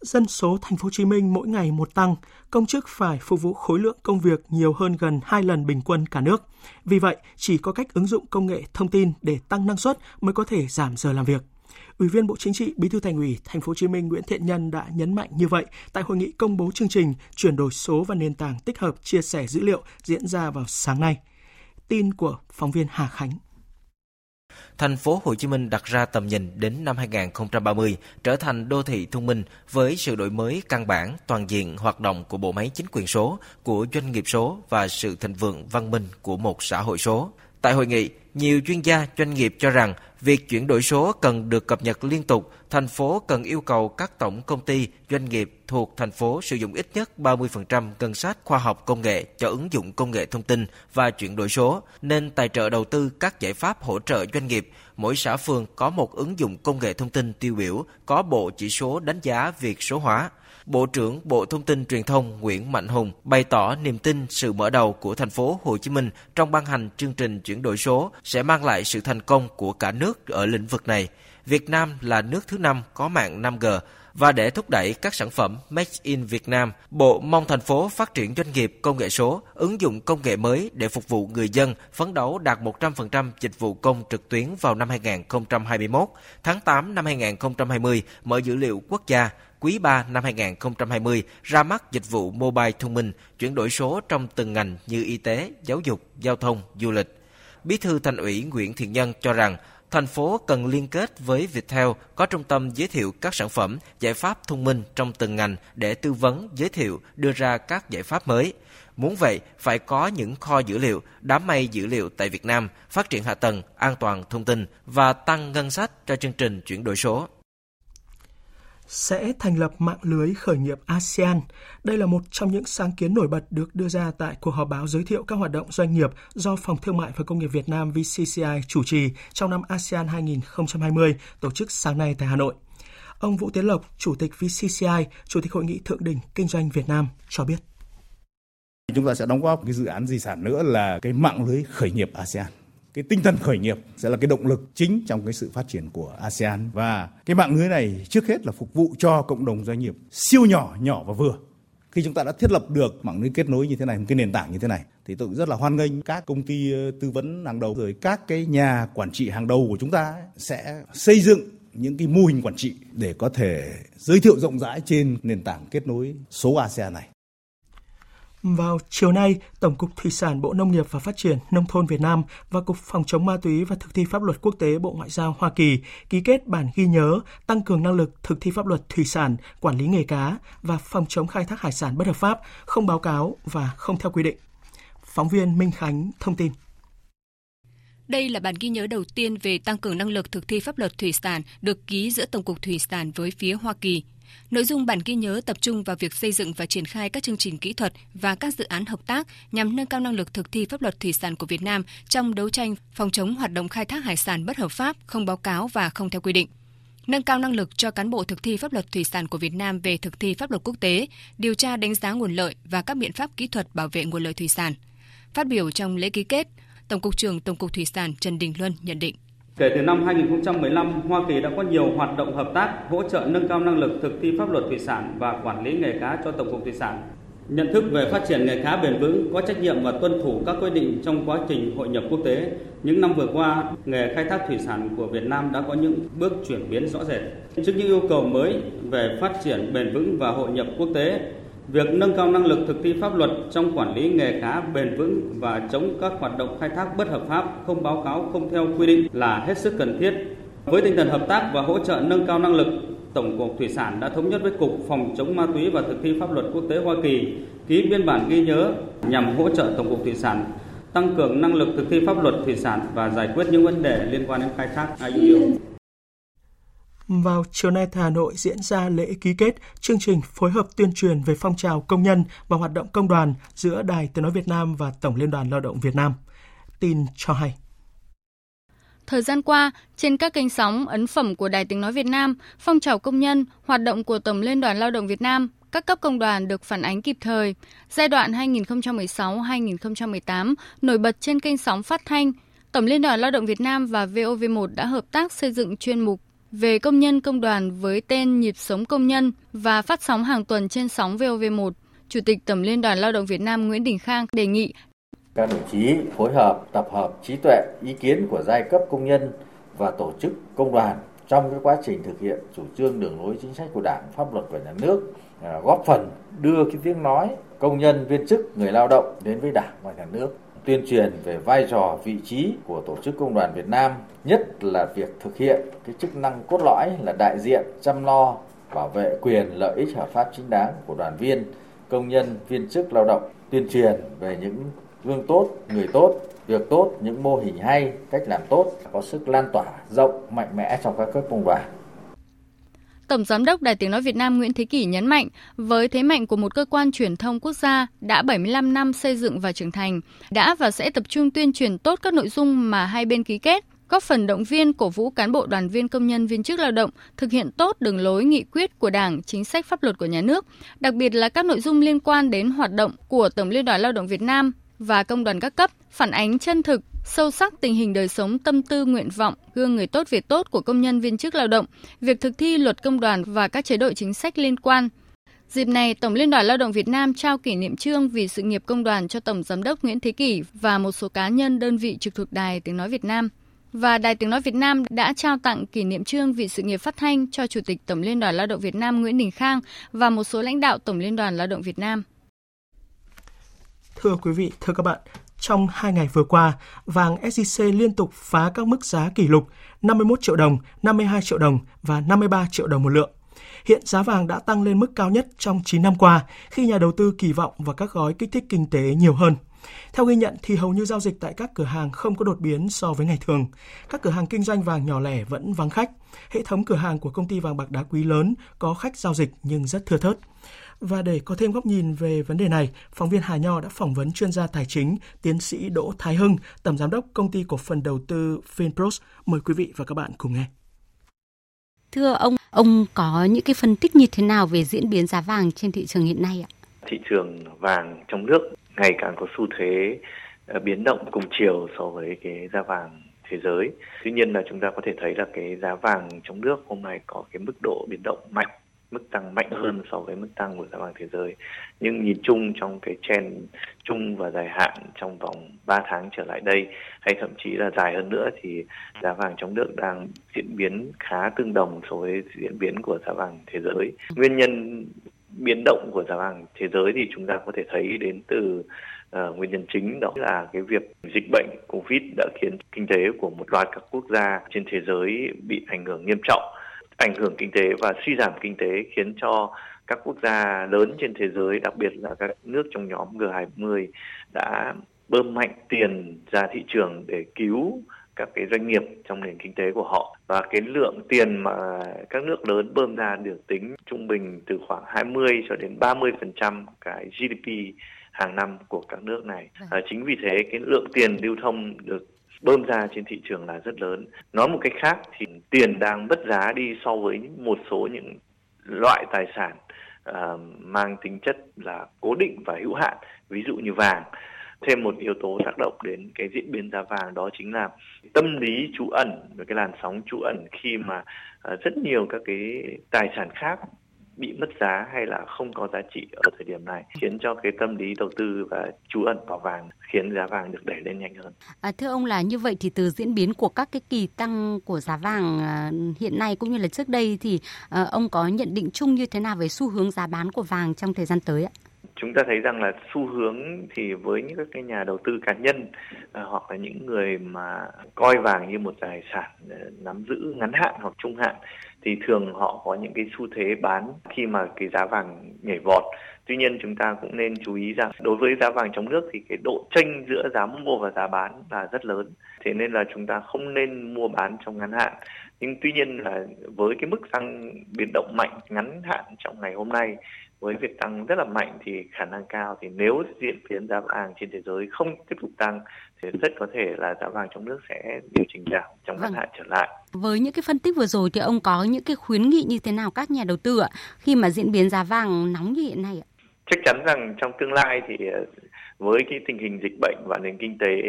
Dân số thành phố Hồ Chí Minh mỗi ngày một tăng, công chức phải phục vụ khối lượng công việc nhiều hơn gần 2 lần bình quân cả nước. Vì vậy, chỉ có cách ứng dụng công nghệ thông tin để tăng năng suất mới có thể giảm giờ làm việc. Ủy viên Bộ Chính trị, Bí thư Thành ủy Thành phố Hồ Chí Minh Nguyễn Thiện Nhân đã nhấn mạnh như vậy tại hội nghị công bố chương trình chuyển đổi số và nền tảng tích hợp chia sẻ dữ liệu diễn ra vào sáng nay. Tin của phóng viên Hà Khánh thành phố Hồ Chí Minh đặt ra tầm nhìn đến năm 2030 trở thành đô thị thông minh với sự đổi mới căn bản, toàn diện hoạt động của bộ máy chính quyền số, của doanh nghiệp số và sự thịnh vượng văn minh của một xã hội số. Tại hội nghị, nhiều chuyên gia doanh nghiệp cho rằng việc chuyển đổi số cần được cập nhật liên tục, thành phố cần yêu cầu các tổng công ty, doanh nghiệp thuộc thành phố sử dụng ít nhất 30% ngân sách khoa học công nghệ cho ứng dụng công nghệ thông tin và chuyển đổi số, nên tài trợ đầu tư các giải pháp hỗ trợ doanh nghiệp. Mỗi xã phường có một ứng dụng công nghệ thông tin tiêu biểu, có bộ chỉ số đánh giá việc số hóa. Bộ trưởng Bộ Thông tin Truyền thông Nguyễn Mạnh Hùng bày tỏ niềm tin sự mở đầu của thành phố Hồ Chí Minh trong ban hành chương trình chuyển đổi số sẽ mang lại sự thành công của cả nước ở lĩnh vực này. Việt Nam là nước thứ năm có mạng 5G và để thúc đẩy các sản phẩm Made in Việt Nam, Bộ mong thành phố phát triển doanh nghiệp công nghệ số, ứng dụng công nghệ mới để phục vụ người dân, phấn đấu đạt 100% dịch vụ công trực tuyến vào năm 2021. Tháng 8 năm 2020, mở dữ liệu quốc gia, quý 3 năm 2020 ra mắt dịch vụ mobile thông minh, chuyển đổi số trong từng ngành như y tế, giáo dục, giao thông, du lịch. Bí thư Thành ủy Nguyễn Thiện Nhân cho rằng thành phố cần liên kết với Viettel có trung tâm giới thiệu các sản phẩm, giải pháp thông minh trong từng ngành để tư vấn, giới thiệu, đưa ra các giải pháp mới. Muốn vậy, phải có những kho dữ liệu, đám mây dữ liệu tại Việt Nam, phát triển hạ tầng, an toàn thông tin và tăng ngân sách cho chương trình chuyển đổi số sẽ thành lập mạng lưới khởi nghiệp ASEAN. Đây là một trong những sáng kiến nổi bật được đưa ra tại cuộc họp báo giới thiệu các hoạt động doanh nghiệp do Phòng Thương mại và Công nghiệp Việt Nam VCCI chủ trì trong năm ASEAN 2020 tổ chức sáng nay tại Hà Nội. Ông Vũ Tiến Lộc, Chủ tịch VCCI, Chủ tịch Hội nghị Thượng đỉnh Kinh doanh Việt Nam cho biết. Chúng ta sẽ đóng góp cái dự án di sản nữa là cái mạng lưới khởi nghiệp ASEAN cái tinh thần khởi nghiệp sẽ là cái động lực chính trong cái sự phát triển của ASEAN và cái mạng lưới này trước hết là phục vụ cho cộng đồng doanh nghiệp siêu nhỏ, nhỏ và vừa. Khi chúng ta đã thiết lập được mạng lưới kết nối như thế này, một cái nền tảng như thế này thì tôi rất là hoan nghênh các công ty ờ, tư vấn hàng đầu rồi các cái nhà quản trị hàng đầu của chúng ta sẽ xây dựng những cái mô hình quản trị để có thể giới thiệu rộng rãi trên nền tảng kết nối số ASEAN này. Vào chiều nay, Tổng cục Thủy sản Bộ Nông nghiệp và Phát triển Nông thôn Việt Nam và Cục Phòng chống ma túy và thực thi pháp luật quốc tế Bộ Ngoại giao Hoa Kỳ ký kết bản ghi nhớ tăng cường năng lực thực thi pháp luật thủy sản, quản lý nghề cá và phòng chống khai thác hải sản bất hợp pháp, không báo cáo và không theo quy định. Phóng viên Minh Khánh thông tin. Đây là bản ghi nhớ đầu tiên về tăng cường năng lực thực thi pháp luật thủy sản được ký giữa Tổng cục Thủy sản với phía Hoa Kỳ Nội dung bản ghi nhớ tập trung vào việc xây dựng và triển khai các chương trình kỹ thuật và các dự án hợp tác nhằm nâng cao năng lực thực thi pháp luật thủy sản của Việt Nam trong đấu tranh phòng chống hoạt động khai thác hải sản bất hợp pháp, không báo cáo và không theo quy định nâng cao năng lực cho cán bộ thực thi pháp luật thủy sản của Việt Nam về thực thi pháp luật quốc tế, điều tra đánh giá nguồn lợi và các biện pháp kỹ thuật bảo vệ nguồn lợi thủy sản. Phát biểu trong lễ ký kết, Tổng cục trưởng Tổng cục Thủy sản Trần Đình Luân nhận định Kể từ năm 2015, Hoa Kỳ đã có nhiều hoạt động hợp tác hỗ trợ nâng cao năng lực thực thi pháp luật thủy sản và quản lý nghề cá cho Tổng cục Thủy sản. Nhận thức về phát triển nghề cá bền vững, có trách nhiệm và tuân thủ các quy định trong quá trình hội nhập quốc tế. Những năm vừa qua, nghề khai thác thủy sản của Việt Nam đã có những bước chuyển biến rõ rệt. Trước những yêu cầu mới về phát triển bền vững và hội nhập quốc tế, Việc nâng cao năng lực thực thi pháp luật trong quản lý nghề cá bền vững và chống các hoạt động khai thác bất hợp pháp, không báo cáo, không theo quy định là hết sức cần thiết. Với tinh thần hợp tác và hỗ trợ nâng cao năng lực, Tổng cục Thủy sản đã thống nhất với Cục Phòng chống ma túy và thực thi pháp luật quốc tế Hoa Kỳ ký biên bản ghi nhớ nhằm hỗ trợ Tổng cục Thủy sản tăng cường năng lực thực thi pháp luật thủy sản và giải quyết những vấn đề liên quan đến khai thác IUU. Vào chiều nay tại Hà Nội diễn ra lễ ký kết chương trình phối hợp tuyên truyền về phong trào công nhân và hoạt động công đoàn giữa Đài Tiếng Nói Việt Nam và Tổng Liên đoàn Lao động Việt Nam. Tin cho hay. Thời gian qua, trên các kênh sóng ấn phẩm của Đài Tiếng Nói Việt Nam, phong trào công nhân, hoạt động của Tổng Liên đoàn Lao động Việt Nam, các cấp công đoàn được phản ánh kịp thời. Giai đoạn 2016-2018 nổi bật trên kênh sóng phát thanh, Tổng Liên đoàn Lao động Việt Nam và VOV1 đã hợp tác xây dựng chuyên mục về công nhân công đoàn với tên Nhịp sống công nhân và phát sóng hàng tuần trên sóng VOV1. Chủ tịch Tổng Liên đoàn Lao động Việt Nam Nguyễn Đình Khang đề nghị các đồng chí phối hợp tập hợp trí tuệ, ý kiến của giai cấp công nhân và tổ chức công đoàn trong cái quá trình thực hiện chủ trương đường lối chính sách của Đảng, pháp luật của nhà nước à, góp phần đưa cái tiếng nói công nhân, viên chức, người lao động đến với Đảng và nhà nước tuyên truyền về vai trò, vị trí của tổ chức công đoàn Việt Nam, nhất là việc thực hiện cái chức năng cốt lõi là đại diện, chăm lo, bảo vệ quyền, lợi ích, hợp pháp chính đáng của đoàn viên, công nhân, viên chức, lao động, tuyên truyền về những gương tốt, người tốt, việc tốt, những mô hình hay, cách làm tốt, có sức lan tỏa rộng, mạnh mẽ trong các cấp công đoàn. Tổng Giám đốc Đài Tiếng Nói Việt Nam Nguyễn Thế Kỷ nhấn mạnh, với thế mạnh của một cơ quan truyền thông quốc gia đã 75 năm xây dựng và trưởng thành, đã và sẽ tập trung tuyên truyền tốt các nội dung mà hai bên ký kết, góp phần động viên cổ vũ cán bộ đoàn viên công nhân viên chức lao động thực hiện tốt đường lối nghị quyết của Đảng, chính sách pháp luật của nhà nước, đặc biệt là các nội dung liên quan đến hoạt động của Tổng Liên đoàn Lao động Việt Nam và công đoàn các cấp, phản ánh chân thực, sâu sắc tình hình đời sống tâm tư nguyện vọng, gương người tốt việc tốt của công nhân viên chức lao động, việc thực thi luật công đoàn và các chế độ chính sách liên quan. Dịp này, Tổng Liên đoàn Lao động Việt Nam trao kỷ niệm trương vì sự nghiệp công đoàn cho Tổng Giám đốc Nguyễn Thế Kỷ và một số cá nhân đơn vị trực thuộc Đài Tiếng Nói Việt Nam. Và Đài Tiếng Nói Việt Nam đã trao tặng kỷ niệm trương vì sự nghiệp phát thanh cho Chủ tịch Tổng Liên đoàn Lao động Việt Nam Nguyễn Đình Khang và một số lãnh đạo Tổng Liên đoàn Lao động Việt Nam. Thưa quý vị, thưa các bạn, trong hai ngày vừa qua, vàng SJC liên tục phá các mức giá kỷ lục 51 triệu đồng, 52 triệu đồng và 53 triệu đồng một lượng. Hiện giá vàng đã tăng lên mức cao nhất trong 9 năm qua khi nhà đầu tư kỳ vọng vào các gói kích thích kinh tế nhiều hơn. Theo ghi nhận thì hầu như giao dịch tại các cửa hàng không có đột biến so với ngày thường. Các cửa hàng kinh doanh vàng nhỏ lẻ vẫn vắng khách. Hệ thống cửa hàng của công ty vàng bạc đá quý lớn có khách giao dịch nhưng rất thưa thớt. Và để có thêm góc nhìn về vấn đề này, phóng viên Hà Nho đã phỏng vấn chuyên gia tài chính, tiến sĩ Đỗ Thái Hưng, tổng giám đốc công ty cổ phần đầu tư Finpros. Mời quý vị và các bạn cùng nghe. Thưa ông, ông có những cái phân tích như thế nào về diễn biến giá vàng trên thị trường hiện nay ạ? Thị trường vàng trong nước ngày càng có xu thế ờ, biến động cùng chiều so với cái giá vàng thế giới. Tuy nhiên là chúng ta có thể thấy là cái giá vàng trong nước hôm nay có cái mức độ biến động mạnh mức tăng mạnh hơn so với mức tăng của giá vàng thế giới. Nhưng nhìn chung trong cái trend chung và dài hạn trong vòng 3 tháng trở lại đây hay thậm chí là dài hơn nữa thì giá vàng trong nước đang diễn biến khá tương đồng so với diễn biến của giá vàng thế giới. Nguyên nhân biến động của giá vàng thế giới thì chúng ta có thể thấy đến từ Uh, nguyên nhân chính đó là cái việc dịch bệnh Covid đã khiến kinh tế của một loạt các quốc gia trên thế giới bị ảnh hưởng nghiêm trọng ảnh hưởng kinh tế và suy giảm kinh tế khiến cho các quốc gia lớn trên thế giới, đặc biệt là các nước trong nhóm G20 đã bơm mạnh tiền ra thị trường để cứu các cái doanh nghiệp trong nền kinh tế của họ và cái lượng tiền mà các nước lớn bơm ra được tính trung bình từ khoảng 20 cho đến 30 phần trăm cái GDP hàng năm của các nước này. À, chính vì thế cái lượng tiền lưu thông được bơm ra trên thị trường là rất lớn. Nói một cách khác thì tiền đang mất giá đi so với một số những loại tài sản uh, mang tính chất là cố định và hữu hạn, ví dụ như vàng. Thêm một yếu tố tác động đến cái diễn biến giá vàng đó chính là tâm lý trú ẩn, cái làn sóng trú ẩn khi mà uh, rất nhiều các cái tài sản khác bị mất giá hay là không có giá trị ở thời điểm này khiến cho cái tâm lý đầu tư và trú ẩn vào vàng khiến giá vàng được đẩy lên nhanh hơn. À, thưa ông là như vậy thì từ diễn biến của các cái kỳ tăng của giá vàng à, hiện nay cũng như là trước đây thì à, ông có nhận định chung như thế nào về xu hướng giá bán của vàng trong thời gian tới ạ? chúng ta thấy rằng là xu hướng thì với những cái nhà đầu tư cá nhân à, hoặc là những người mà coi vàng như một tài sản à, nắm giữ ngắn hạn hoặc trung hạn thì thường họ có những cái xu thế bán khi mà cái giá vàng nhảy vọt. Tuy nhiên chúng ta cũng nên chú ý rằng đối với giá vàng trong nước thì cái độ chênh giữa giá mua và giá bán là rất lớn. Thế nên là chúng ta không nên mua bán trong ngắn hạn. Nhưng tuy nhiên là với cái mức tăng biến động mạnh ngắn hạn trong ngày hôm nay, với việc tăng rất là mạnh thì khả năng cao. Thì nếu diễn biến giá vàng trên thế giới không tiếp tục tăng thì rất có thể là giá vàng trong nước sẽ điều chỉnh giảm trong ngắn vâng. hạn trở lại. Với những cái phân tích vừa rồi thì ông có những cái khuyến nghị như thế nào các nhà đầu tư ạ khi mà diễn biến giá vàng nóng như hiện nay ạ? Chắc chắn rằng trong tương lai thì ờ, với cái tình hình dịch bệnh và nền kinh tế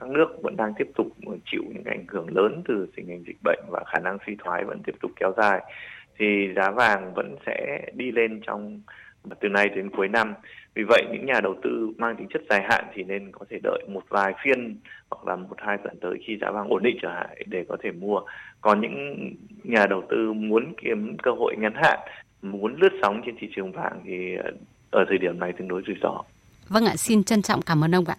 các nước vẫn đang tiếp tục chịu những ảnh hưởng lớn từ tình hình dịch bệnh và khả năng suy thoái vẫn tiếp tục kéo dài thì giá vàng vẫn sẽ đi lên trong từ nay đến cuối năm. Vì vậy những nhà đầu tư mang tính chất dài hạn thì nên có thể đợi một vài phiên hoặc là một hai tuần tới khi giá vàng ổn định trở lại để có thể mua. Còn những nhà đầu tư muốn kiếm cơ hội ngắn hạn, muốn lướt sóng trên thị trường vàng thì ờ, ở thời điểm này tương đối rủi ro. Vâng ạ, xin trân trọng cảm ơn ông ạ.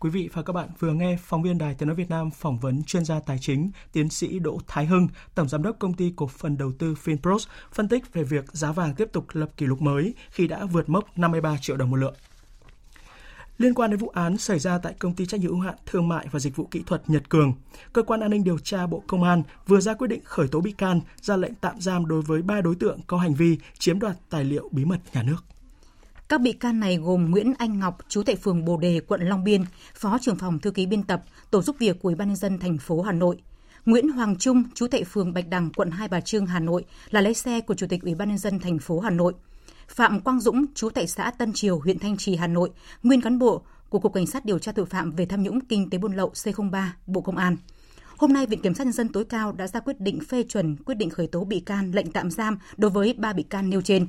Quý vị và các bạn vừa nghe phóng viên Đài Tiếng nói Việt Nam phỏng vấn chuyên gia tài chính, tiến sĩ Đỗ Thái Hưng, tổng giám đốc công ty cổ phần đầu tư Finpros, phân tích về việc giá vàng tiếp tục lập kỷ lục mới khi đã vượt mốc 53 triệu đồng một lượng. Liên quan đến vụ án xảy ra tại công ty trách nhiệm hữu hạn thương mại và dịch vụ kỹ thuật Nhật Cường, cơ quan an ninh điều tra Bộ Công an vừa ra quyết định khởi tố bị can, ra lệnh tạm giam đối với ba đối tượng có hành vi chiếm đoạt tài liệu bí mật nhà nước. Các bị can này gồm Nguyễn Anh Ngọc, chú tại phường Bồ Đề, quận Long Biên, phó trưởng phòng thư ký biên tập, tổ giúp việc của Ủy ban nhân dân thành phố Hà Nội. Nguyễn Hoàng Trung, chú tại phường Bạch Đằng, quận Hai Bà Trưng, Hà Nội, là lái xe của Chủ tịch Ủy ban nhân dân thành phố Hà Nội. Phạm Quang Dũng, chú tại xã Tân Triều, huyện Thanh Trì, Hà Nội, nguyên cán bộ của Cục Cảnh sát điều tra tội phạm về tham nhũng kinh tế buôn lậu C03, Bộ Công an. Hôm nay, Viện Kiểm sát Nhân dân tối cao đã ra quyết định phê chuẩn quyết định khởi tố bị can lệnh tạm giam đối với ba bị can nêu trên.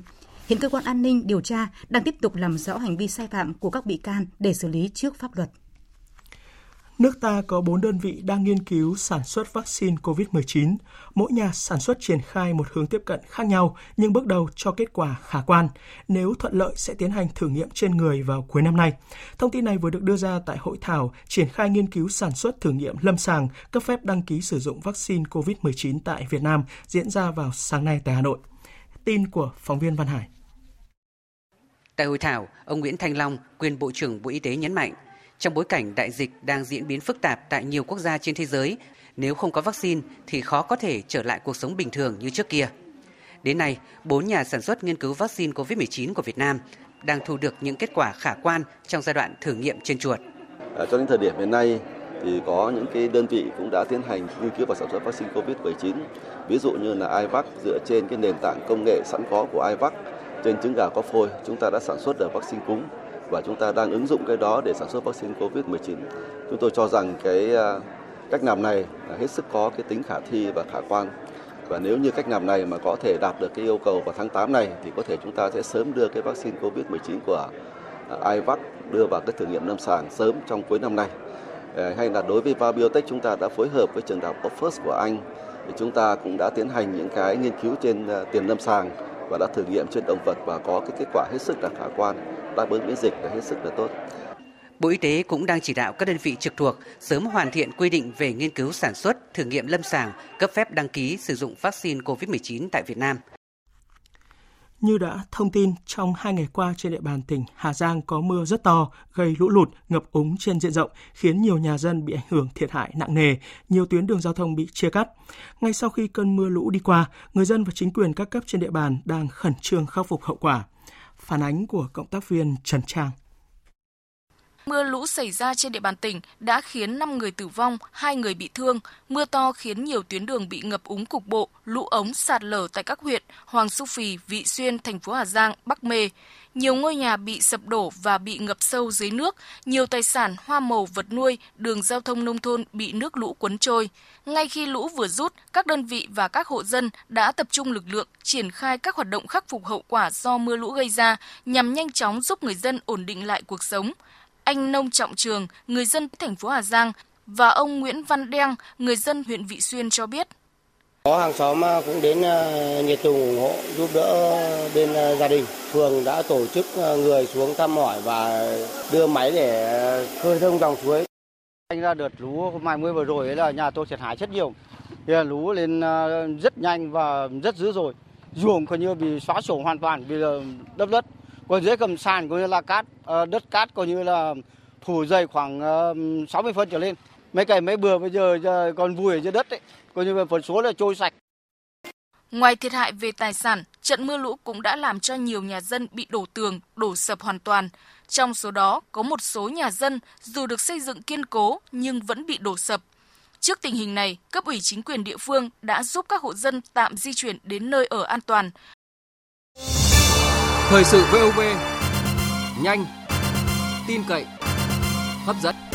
Hiện cơ quan an ninh điều tra đang tiếp tục làm rõ hành vi sai phạm của các bị can để xử lý trước pháp luật. Nước ta có 4 đơn vị đang nghiên cứu sản xuất vaccine COVID-19. Mỗi nhà sản xuất triển khai một hướng tiếp cận khác nhau, nhưng bước đầu cho kết quả khả quan. Nếu thuận lợi sẽ tiến hành thử nghiệm trên người vào cuối năm nay. Thông tin này vừa được đưa ra tại hội thảo triển khai nghiên cứu sản xuất thử nghiệm lâm sàng, cấp phép đăng ký sử dụng vaccine COVID-19 tại Việt Nam, diễn ra vào sáng nay tại Hà Nội. Tin của phóng viên Văn Hải. Tại hội thảo, ông Nguyễn Thanh Long, quyền Bộ trưởng Bộ Y tế nhấn mạnh, trong bối cảnh đại dịch đang diễn biến phức tạp tại nhiều quốc gia trên thế giới, nếu không có vaccine thì khó có thể trở lại cuộc sống bình thường như trước kia. Đến nay, bốn nhà sản xuất nghiên cứu vaccine COVID-19 của Việt Nam đang thu được những kết quả khả quan trong giai đoạn thử nghiệm trên chuột. À, cho đến thời điểm hiện nay thì có những cái đơn vị cũng đã tiến hành nghiên cứu và sản xuất vaccine COVID-19. Ví dụ như là IVAC dựa trên cái nền tảng công nghệ sẵn có của IVAC trên trứng gà có phôi, chúng ta đã sản xuất được vaccine cúm và chúng ta đang ứng dụng cái đó để sản xuất vaccine COVID-19. Chúng tôi cho rằng cái à, cách làm này là hết sức có cái tính khả thi và khả quan. Và nếu như cách làm này mà có thể đạt được cái yêu cầu vào tháng 8 này thì có thể chúng ta sẽ sớm đưa cái vaccine COVID-19 của à, IVAC đưa vào cái thử nghiệm lâm sàng sớm trong cuối năm nay. Ờ, hay là đối với Biotech chúng ta đã phối hợp với trường đại học Oxford của Anh thì chúng ta cũng đã tiến hành những cái nghiên cứu trên à, tiền lâm sàng và đã thử nghiệm trên động vật và có cái kết quả hết sức là khả quan, đáp ứng miễn dịch là hết sức là tốt. Bộ Y tế cũng đang chỉ đạo các đơn vị trực thuộc sớm hoàn thiện quy định về nghiên cứu sản xuất, thử nghiệm lâm sàng, cấp phép đăng ký sử dụng vaccine COVID-19 tại Việt Nam. Như đã thông tin, trong hai ngày qua trên địa bàn tỉnh Hà Giang có mưa rất to, gây lũ lụt, ngập úng trên diện rộng, khiến nhiều nhà dân bị ảnh hưởng thiệt hại nặng nề, nhiều tuyến đường giao thông bị chia cắt. Ngay sau khi cơn mưa lũ đi qua, người dân và chính quyền các cấp trên địa bàn đang khẩn trương khắc phục hậu quả. Phản ánh của cộng tác viên Trần Trang. Mưa lũ xảy ra trên địa bàn tỉnh đã khiến 5 người tử vong, 2 người bị thương. Mưa to khiến nhiều tuyến đường bị ngập úng cục bộ, lũ ống sạt lở tại các huyện Hoàng Su Phì, Vị Xuyên, thành phố Hà Giang, Bắc Mê. Nhiều ngôi nhà bị sập đổ và bị ngập sâu dưới nước, nhiều tài sản, hoa màu, vật nuôi, đường giao thông nông thôn bị nước lũ cuốn trôi. Ngay khi lũ vừa rút, các đơn vị và các hộ dân đã tập trung lực lượng triển khai các hoạt động khắc phục hậu quả do mưa lũ gây ra nhằm nhanh chóng giúp người dân ổn định lại cuộc sống. Anh Nông Trọng Trường, người dân thành phố Hà Giang và ông Nguyễn Văn Đen, người dân huyện Vị Xuyên cho biết. Có hàng xóm cũng đến ờ, nhiệt tình ủng hộ giúp đỡ bên ờ, gia đình. Phường đã tổ chức người xuống thăm hỏi và đưa máy để khơi thông dòng suối. Anh ra đợt lũ mai mưa vừa rồi ấy là nhà tôi thiệt hại rất nhiều. Thì lũ lên rất nhanh và rất dữ rồi. Ruộng coi như bị xóa sổ hoàn toàn, bây giờ đất đất. Còn dưới cầm sàn coi như là cát, ờ, đất cát coi như là phủ dày khoảng ờ, 60 phân trở lên. Mấy cày mấy bừa bây giờ còn vùi ở dưới đất ấy coi như là phần số là trôi sạch. Ngoài thiệt hại về tài sản, trận mưa lũ cũng đã làm cho nhiều nhà dân bị đổ tường, đổ sập hoàn toàn. Trong số đó, có một số nhà dân dù được xây dựng kiên cố nhưng vẫn bị đổ sập. Trước tình hình này, cấp ủy chính quyền địa phương đã giúp các hộ dân tạm di chuyển đến nơi ở an toàn. Thời sự VOV, nhanh, tin cậy, hấp dẫn.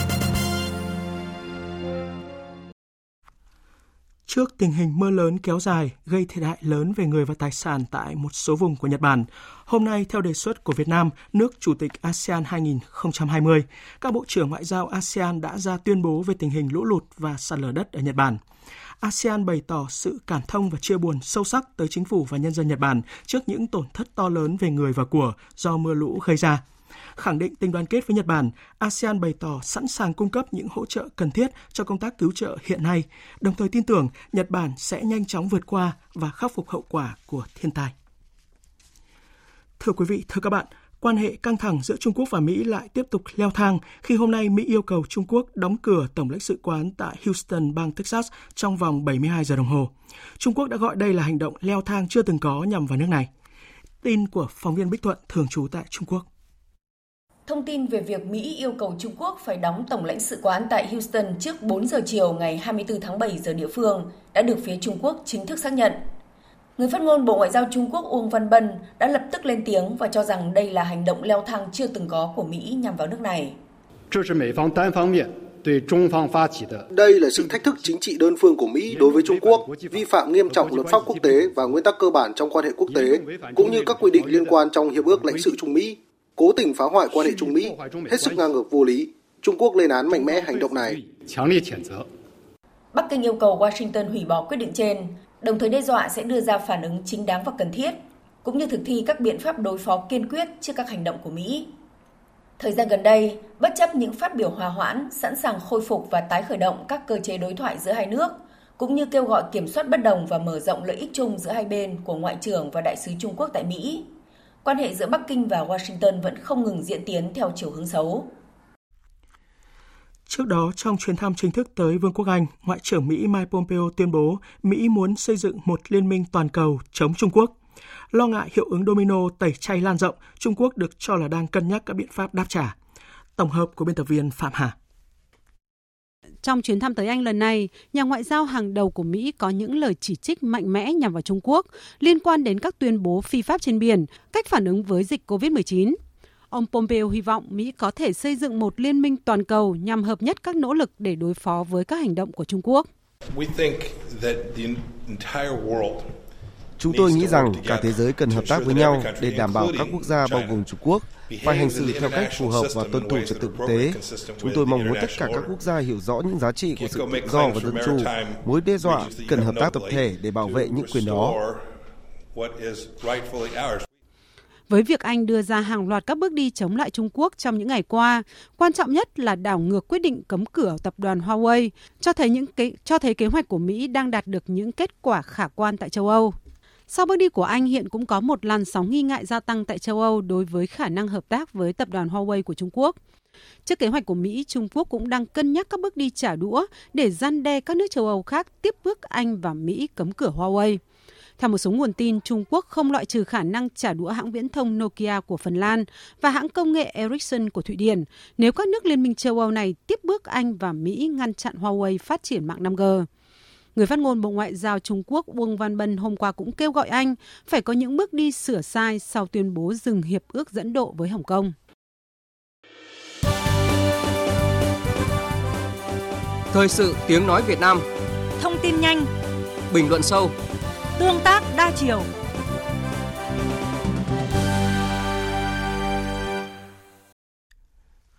Trước tình hình mưa lớn kéo dài gây thiệt hại lớn về người và tài sản tại một số vùng của Nhật Bản, hôm nay theo đề xuất của Việt Nam, nước Chủ tịch ASEAN 2020, các bộ trưởng ngoại giao ASEAN đã ra tuyên bố về tình hình lũ lụt và sạt lở đất ở Nhật Bản. ASEAN bày tỏ sự cảm thông và chia buồn sâu sắc tới chính phủ và nhân dân Nhật Bản trước những tổn thất to lớn về người và của do mưa lũ gây ra khẳng định tình đoàn kết với Nhật Bản, ASEAN bày tỏ sẵn sàng cung cấp những hỗ trợ cần thiết cho công tác cứu trợ hiện nay, đồng thời tin tưởng Nhật Bản sẽ nhanh chóng vượt qua và khắc phục hậu quả của thiên tai. Thưa quý vị, thưa các bạn, quan hệ căng thẳng giữa Trung Quốc và Mỹ lại tiếp tục leo thang khi hôm nay Mỹ yêu cầu Trung Quốc đóng cửa Tổng lãnh sự quán tại Houston, bang Texas trong vòng 72 giờ đồng hồ. Trung Quốc đã gọi đây là hành động leo thang chưa từng có nhằm vào nước này. Tin của phóng viên Bích Thuận thường trú tại Trung Quốc. Thông tin về việc Mỹ yêu cầu Trung Quốc phải đóng tổng lãnh sự quán tại Houston trước 4 giờ chiều ngày 24 tháng 7 giờ địa phương đã được phía Trung Quốc chính thức xác nhận. Người phát ngôn Bộ Ngoại giao Trung Quốc Uông Văn Bân đã lập tức lên tiếng và cho rằng đây là hành động leo thang chưa từng có của Mỹ nhằm vào nước này. Đây là sự thách thức chính trị đơn phương của Mỹ đối với Trung Quốc, vi phạm nghiêm trọng luật pháp quốc tế và nguyên tắc cơ bản trong quan hệ quốc tế, cũng như các quy định liên quan trong Hiệp ước lãnh sự Trung Mỹ cố tình phá hoại quan hệ Trung Mỹ, hết sức ngang ngược vô lý. Trung Quốc lên án mạnh mẽ hành động này. Bắc Kinh yêu cầu Washington hủy bỏ quyết định trên, đồng thời đe dọa sẽ đưa ra phản ứng chính đáng và cần thiết, cũng như thực thi các biện pháp đối phó kiên quyết trước các hành động của Mỹ. Thời gian gần đây, bất chấp những phát biểu hòa hoãn, sẵn sàng khôi phục và tái khởi động các cơ chế đối thoại giữa hai nước, cũng như kêu gọi kiểm soát bất đồng và mở rộng lợi ích chung giữa hai bên của Ngoại trưởng và Đại sứ Trung Quốc tại Mỹ, quan hệ giữa Bắc Kinh và Washington vẫn không ngừng diễn tiến theo chiều hướng xấu. Trước đó, trong chuyến thăm chính thức tới Vương quốc Anh, Ngoại trưởng Mỹ Mike Pompeo tuyên bố Mỹ muốn xây dựng một liên minh toàn cầu chống Trung Quốc. Lo ngại hiệu ứng domino tẩy chay lan rộng, Trung Quốc được cho là đang cân nhắc các biện pháp đáp trả. Tổng hợp của biên tập viên Phạm Hà. Trong chuyến thăm tới Anh lần này, nhà ngoại giao hàng đầu của Mỹ có những lời chỉ trích mạnh mẽ nhằm vào Trung Quốc liên quan đến các tuyên bố phi pháp trên biển, cách phản ứng với dịch COVID-19. Ông Pompeo hy vọng Mỹ có thể xây dựng một liên minh toàn cầu nhằm hợp nhất các nỗ lực để đối phó với các hành động của Trung Quốc. Chúng tôi nghĩ rằng cả thế giới cần hợp tác với nhau để đảm bảo các quốc gia bao gồm Trung Quốc phải hành xử theo cách phù hợp và tuân thủ trật tự quốc tế. Chúng tôi mong muốn tất cả các quốc gia hiểu rõ những giá trị của sự tự do và dân chủ, mối đe dọa cần hợp tác tập thể để bảo vệ những quyền đó. Với việc Anh đưa ra hàng loạt các bước đi chống lại Trung Quốc trong những ngày qua, quan trọng nhất là đảo ngược quyết định cấm cửa tập đoàn Huawei, cho thấy những kế, cho thấy kế hoạch của Mỹ đang đạt được những kết quả khả quan tại châu Âu. Sau bước đi của Anh hiện cũng có một làn sóng nghi ngại gia tăng tại châu Âu đối với khả năng hợp tác với tập đoàn Huawei của Trung Quốc. Trước kế hoạch của Mỹ, Trung Quốc cũng đang cân nhắc các bước đi trả đũa để gian đe các nước châu Âu khác tiếp bước Anh và Mỹ cấm cửa Huawei. Theo một số nguồn tin, Trung Quốc không loại trừ khả năng trả đũa hãng viễn thông Nokia của Phần Lan và hãng công nghệ Ericsson của Thụy Điển nếu các nước Liên minh châu Âu này tiếp bước Anh và Mỹ ngăn chặn Huawei phát triển mạng 5G. Người phát ngôn Bộ Ngoại giao Trung Quốc Uông Văn Bân hôm qua cũng kêu gọi Anh phải có những bước đi sửa sai sau tuyên bố dừng hiệp ước dẫn độ với Hồng Kông. Thời sự tiếng nói Việt Nam. Thông tin nhanh. Bình luận sâu. Tương tác đa chiều.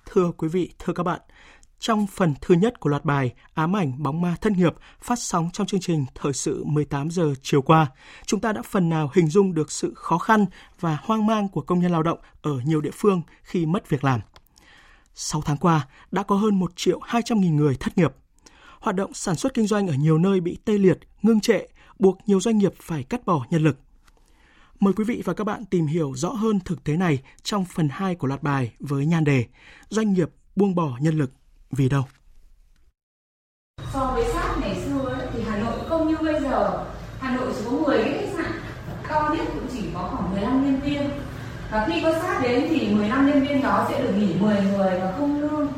Thưa quý vị, thưa các bạn, trong phần thứ nhất của loạt bài Ám ảnh bóng ma thân nghiệp phát sóng trong chương trình Thời sự 18 giờ chiều qua, chúng ta đã phần nào hình dung được sự khó khăn và hoang mang của công nhân lao động ở nhiều địa phương khi mất việc làm. 6 tháng qua, đã có hơn 1 triệu 200 nghìn người thất nghiệp. Hoạt động sản xuất kinh doanh ở nhiều nơi bị tê liệt, ngưng trệ, buộc nhiều doanh nghiệp phải cắt bỏ nhân lực. Mời quý vị và các bạn tìm hiểu rõ hơn thực tế này trong phần 2 của loạt bài với nhan đề Doanh nghiệp buông bỏ nhân lực vì đâu? So với sát ngày xưa ấy, thì Hà Nội không như bây giờ. Hà Nội chỉ có 10 cái khách sạn, cao nhất cũng chỉ có khoảng 15 nhân viên. Và khi có sát đến thì 15 nhân viên đó sẽ được nghỉ 10 người và không lương.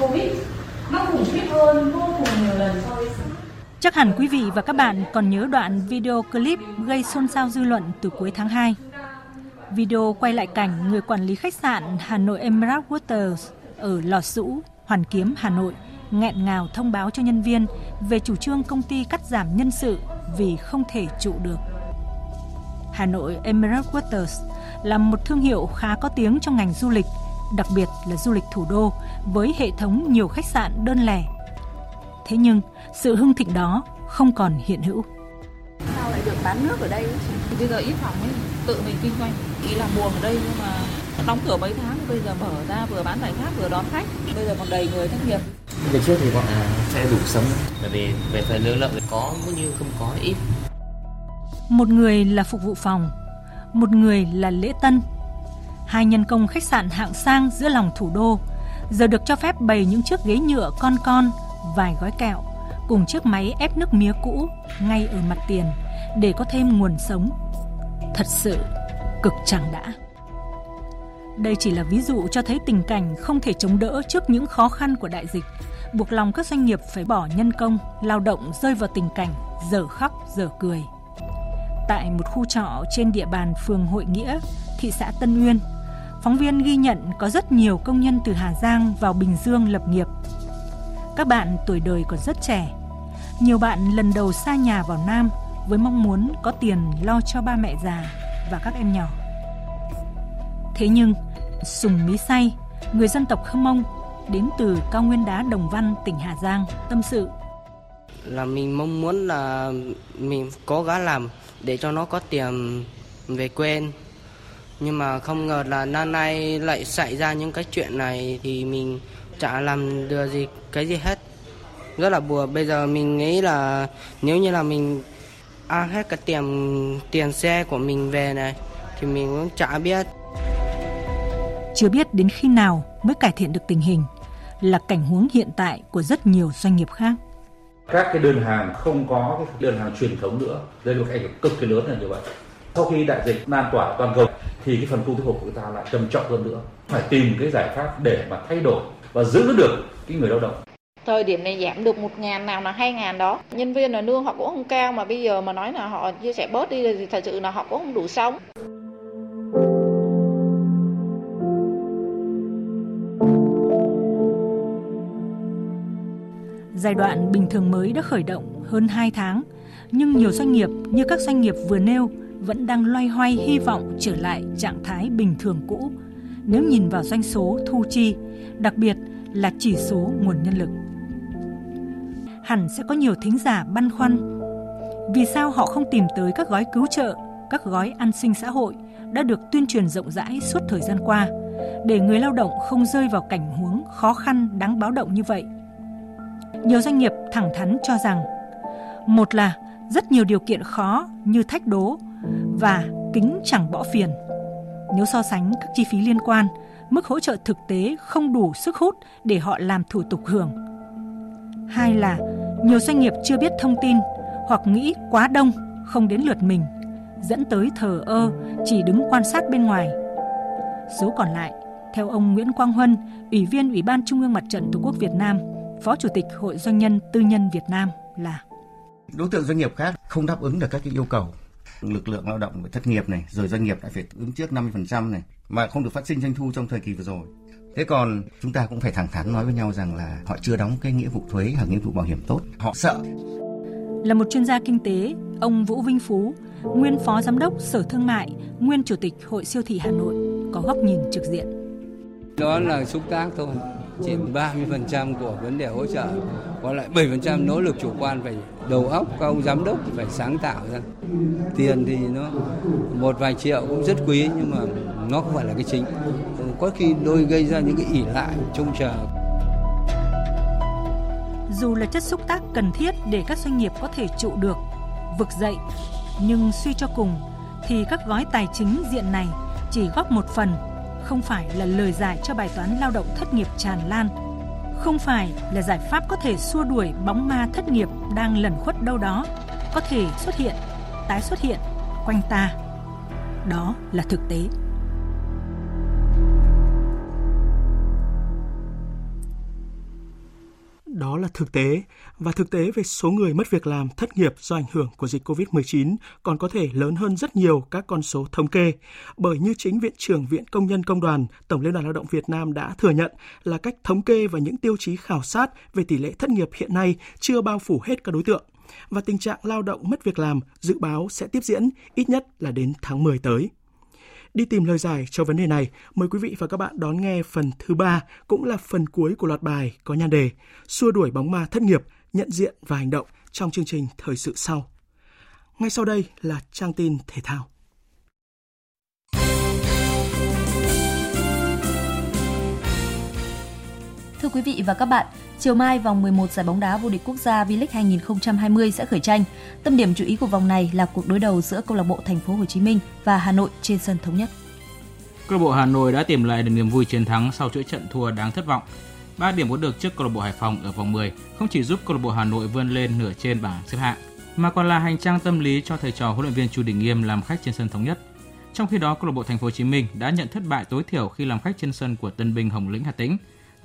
Covid nó khủng khiếp hơn vô cùng nhiều lần so với sát. Chắc hẳn quý vị và các bạn còn nhớ đoạn video clip gây xôn xao dư luận từ cuối tháng 2. Video quay lại cảnh người quản lý khách sạn Hà Nội Emerald Waters ở Lò Sũ, Hoàn Kiếm, Hà Nội nghẹn ngào thông báo cho nhân viên về chủ trương công ty cắt giảm nhân sự vì không thể trụ được. Hà Nội Emerald Waters là một thương hiệu khá có tiếng trong ngành du lịch, đặc biệt là du lịch thủ đô với hệ thống nhiều khách sạn đơn lẻ. Thế nhưng, sự hưng thịnh đó không còn hiện hữu. Sao lại được bán nước ở đây? Bây giờ ít phòng ấy, tự mình kinh doanh. Ý là buồn ở đây nhưng mà đóng cửa mấy tháng bây giờ mở ra vừa bán giải khác vừa đón khách. Bây giờ còn đầy người thất nghiệp. Về trước thì bọn à, sẽ đủ sống. Bởi vì về phần lương lậu có cũng như không có ít. Một người là phục vụ phòng một người là lễ tân. Hai nhân công khách sạn hạng sang giữa lòng thủ đô giờ được cho phép bày những chiếc ghế nhựa con con vài gói kẹo cùng chiếc máy ép nước mía cũ ngay ở mặt tiền để có thêm nguồn sống. Thật sự cực chẳng đã đây chỉ là ví dụ cho thấy tình cảnh không thể chống đỡ trước những khó khăn của đại dịch, buộc lòng các doanh nghiệp phải bỏ nhân công, lao động rơi vào tình cảnh dở khóc dở cười. Tại một khu trọ trên địa bàn phường Hội Nghĩa, thị xã Tân Uyên, phóng viên ghi nhận có rất nhiều công nhân từ Hà Giang vào Bình Dương lập nghiệp. Các bạn tuổi đời còn rất trẻ. Nhiều bạn lần đầu xa nhà vào Nam với mong muốn có tiền lo cho ba mẹ già và các em nhỏ. Thế nhưng, Sùng Mí Say, người dân tộc Khơ Mông, đến từ cao nguyên đá Đồng Văn, tỉnh Hà Giang, tâm sự. Là mình mong muốn là mình cố gắng làm để cho nó có tiền về quê. Nhưng mà không ngờ là năm nay lại xảy ra những cái chuyện này thì mình chả làm được gì cái gì hết. Rất là buồn. Bây giờ mình nghĩ là nếu như là mình ăn hết cái tiền tiền xe của mình về này thì mình cũng chả biết chưa biết đến khi nào mới cải thiện được tình hình là cảnh huống hiện tại của rất nhiều doanh nghiệp khác. Các cái đơn hàng không có cái đơn hàng truyền thống nữa, đây là một ảnh hưởng cực kỳ lớn là như vậy. Sau khi đại dịch lan tỏa toàn cầu thì cái phần cung tiêu thụ của chúng ta lại trầm trọng hơn nữa. Phải tìm cái giải pháp để mà thay đổi và giữ được cái người lao động thời điểm này giảm được một ngàn nào là hai ngàn đó nhân viên là lương họ cũng không cao mà bây giờ mà nói là họ chia sẻ bớt đi thì thật sự là họ cũng không đủ sống Giai đoạn bình thường mới đã khởi động hơn 2 tháng, nhưng nhiều doanh nghiệp như các doanh nghiệp vừa nêu vẫn đang loay hoay hy vọng trở lại trạng thái bình thường cũ nếu nhìn vào doanh số thu chi, đặc biệt là chỉ số nguồn nhân lực. Hẳn sẽ có nhiều thính giả băn khoăn vì sao họ không tìm tới các gói cứu trợ, các gói an sinh xã hội đã được tuyên truyền rộng rãi suốt thời gian qua để người lao động không rơi vào cảnh huống khó khăn đáng báo động như vậy nhiều doanh nghiệp thẳng thắn cho rằng một là rất nhiều điều kiện khó như thách đố và kính chẳng bỏ phiền. Nếu so sánh các chi phí liên quan, mức hỗ trợ thực tế không đủ sức hút để họ làm thủ tục hưởng. Hai là nhiều doanh nghiệp chưa biết thông tin hoặc nghĩ quá đông không đến lượt mình, dẫn tới thờ ơ, chỉ đứng quan sát bên ngoài. Số còn lại, theo ông Nguyễn Quang Huân, Ủy viên Ủy ban Trung ương Mặt trận Tổ quốc Việt Nam, Phó Chủ tịch Hội Doanh nhân Tư nhân Việt Nam là Đối tượng doanh nghiệp khác không đáp ứng được các cái yêu cầu lực lượng lao động phải thất nghiệp này, rồi doanh nghiệp lại phải ứng trước 50% này mà không được phát sinh doanh thu trong thời kỳ vừa rồi. Thế còn chúng ta cũng phải thẳng thắn nói với nhau rằng là họ chưa đóng cái nghĩa vụ thuế hoặc nghĩa vụ bảo hiểm tốt, họ sợ. Là một chuyên gia kinh tế, ông Vũ Vinh Phú, nguyên phó giám đốc Sở Thương mại, nguyên chủ tịch Hội siêu thị Hà Nội có góc nhìn trực diện. Đó là xúc tác thôi, chỉ 30% của vấn đề hỗ trợ, còn lại 7% nỗ lực chủ quan phải đầu óc các ông giám đốc phải sáng tạo ra. Tiền thì nó một vài triệu cũng rất quý nhưng mà nó không phải là cái chính. Có khi đôi gây ra những cái ỉ lại trông chờ. Dù là chất xúc tác cần thiết để các doanh nghiệp có thể trụ được, vực dậy, nhưng suy cho cùng thì các gói tài chính diện này chỉ góp một phần không phải là lời giải cho bài toán lao động thất nghiệp tràn lan, không phải là giải pháp có thể xua đuổi bóng ma thất nghiệp đang lẩn khuất đâu đó, có thể xuất hiện, tái xuất hiện quanh ta. Đó là thực tế. Đó là thực tế và thực tế về số người mất việc làm, thất nghiệp do ảnh hưởng của dịch COVID-19 còn có thể lớn hơn rất nhiều các con số thống kê. Bởi như chính Viện trưởng Viện Công nhân Công đoàn, Tổng Liên đoàn Lao động Việt Nam đã thừa nhận là cách thống kê và những tiêu chí khảo sát về tỷ lệ thất nghiệp hiện nay chưa bao phủ hết các đối tượng và tình trạng lao động mất việc làm dự báo sẽ tiếp diễn ít nhất là đến tháng 10 tới. Đi tìm lời giải cho vấn đề này, mời quý vị và các bạn đón nghe phần thứ ba cũng là phần cuối của loạt bài có nhan đề Xua đuổi bóng ma thất nghiệp, nhận diện và hành động trong chương trình thời sự sau. Ngay sau đây là trang tin thể thao. Thưa quý vị và các bạn, chiều mai vòng 11 giải bóng đá vô địch quốc gia V-League 2020 sẽ khởi tranh. Tâm điểm chú ý của vòng này là cuộc đối đầu giữa câu lạc bộ Thành phố Hồ Chí Minh và Hà Nội trên sân thống nhất. Câu lạc bộ Hà Nội đã tìm lại được niềm vui chiến thắng sau chuỗi trận thua đáng thất vọng. 3 điểm có được trước câu lạc bộ Hải Phòng ở vòng 10 không chỉ giúp câu lạc bộ Hà Nội vươn lên nửa trên bảng xếp hạng, mà còn là hành trang tâm lý cho thầy trò huấn luyện viên Chu Đình Nghiêm làm khách trên sân thống nhất. Trong khi đó, câu lạc bộ Thành phố Hồ Chí Minh đã nhận thất bại tối thiểu khi làm khách trên sân của Tân Binh Hồng Lĩnh Hà Tĩnh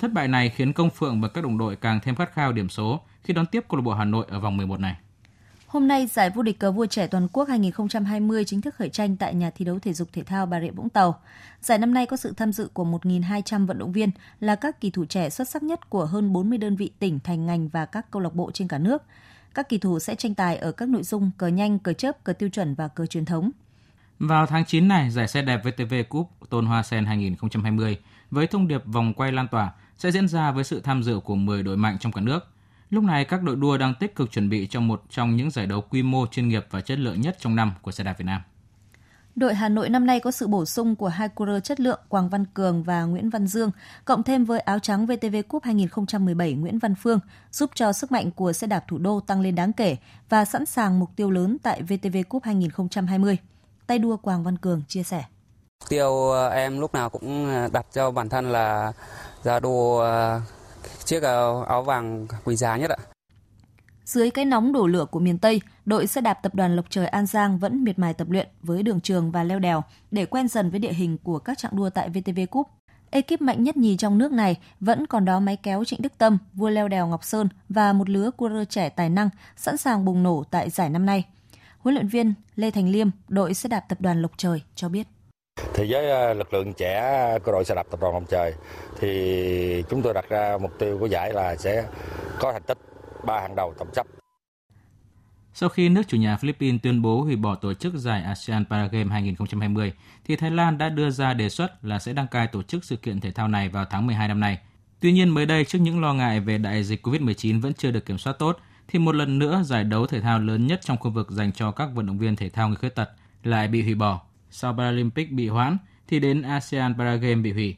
Thất bại này khiến Công Phượng và các đồng đội càng thêm khát khao điểm số khi đón tiếp câu lạc bộ Hà Nội ở vòng 11 này. Hôm nay, giải vô địch cờ vua trẻ toàn quốc 2020 chính thức khởi tranh tại nhà thi đấu thể dục thể thao Bà Rịa Vũng Tàu. Giải năm nay có sự tham dự của 1.200 vận động viên là các kỳ thủ trẻ xuất sắc nhất của hơn 40 đơn vị tỉnh, thành ngành và các câu lạc bộ trên cả nước. Các kỳ thủ sẽ tranh tài ở các nội dung cờ nhanh, cờ chớp, cờ tiêu chuẩn và cờ truyền thống. Vào tháng 9 này, giải xe đẹp VTV Cup Tôn Hoa Sen 2020 với thông điệp vòng quay lan tỏa sẽ diễn ra với sự tham dự của 10 đội mạnh trong cả nước. Lúc này, các đội đua đang tích cực chuẩn bị cho một trong những giải đấu quy mô chuyên nghiệp và chất lượng nhất trong năm của xe đạp Việt Nam. Đội Hà Nội năm nay có sự bổ sung của hai cua chất lượng Quảng Văn Cường và Nguyễn Văn Dương, cộng thêm với áo trắng VTV Cup 2017 Nguyễn Văn Phương, giúp cho sức mạnh của xe đạp thủ đô tăng lên đáng kể và sẵn sàng mục tiêu lớn tại VTV Cup 2020. Tay đua Quảng Văn Cường chia sẻ. Tiêu ờ, em lúc nào cũng ờ, đặt cho bản thân là ra đồ ờ, chiếc áo vàng quý giá nhất ạ. Dưới cái nóng đổ lửa của miền Tây, đội xe đạp tập đoàn Lộc Trời An Giang vẫn miệt mài tập luyện với đường trường và leo đèo để quen dần với địa hình của các trạng đua tại VTV Cup. Ekip mạnh nhất nhì trong nước này vẫn còn đó máy kéo Trịnh Đức Tâm, vua leo đèo Ngọc Sơn và một lứa cua rơ trẻ tài năng sẵn sàng bùng nổ tại giải năm nay. Huấn luyện viên Lê Thành Liêm, đội xe đạp tập đoàn Lộc Trời cho biết. Thì với ờ, lực lượng trẻ của đội xe đạp tập đoàn Hồng Trời thì chúng tôi đặt ra mục tiêu của giải là sẽ có thành tích ba hàng đầu tổng sắp. Sau khi nước chủ nhà Philippines tuyên bố hủy bỏ tổ chức giải ASEAN Paragame 2020, thì Thái Lan đã đưa ra đề xuất là sẽ đăng cai tổ chức sự kiện thể thao này vào tháng 12 năm nay. Tuy nhiên mới đây trước những lo ngại về đại dịch COVID-19 vẫn chưa được kiểm soát tốt, thì một lần nữa giải đấu thể thao lớn nhất trong khu vực dành cho các vận động viên thể thao người khuyết tật lại bị hủy bỏ. Sau Paralympic bị hoãn thì đến ASEAN Paragame bị hủy.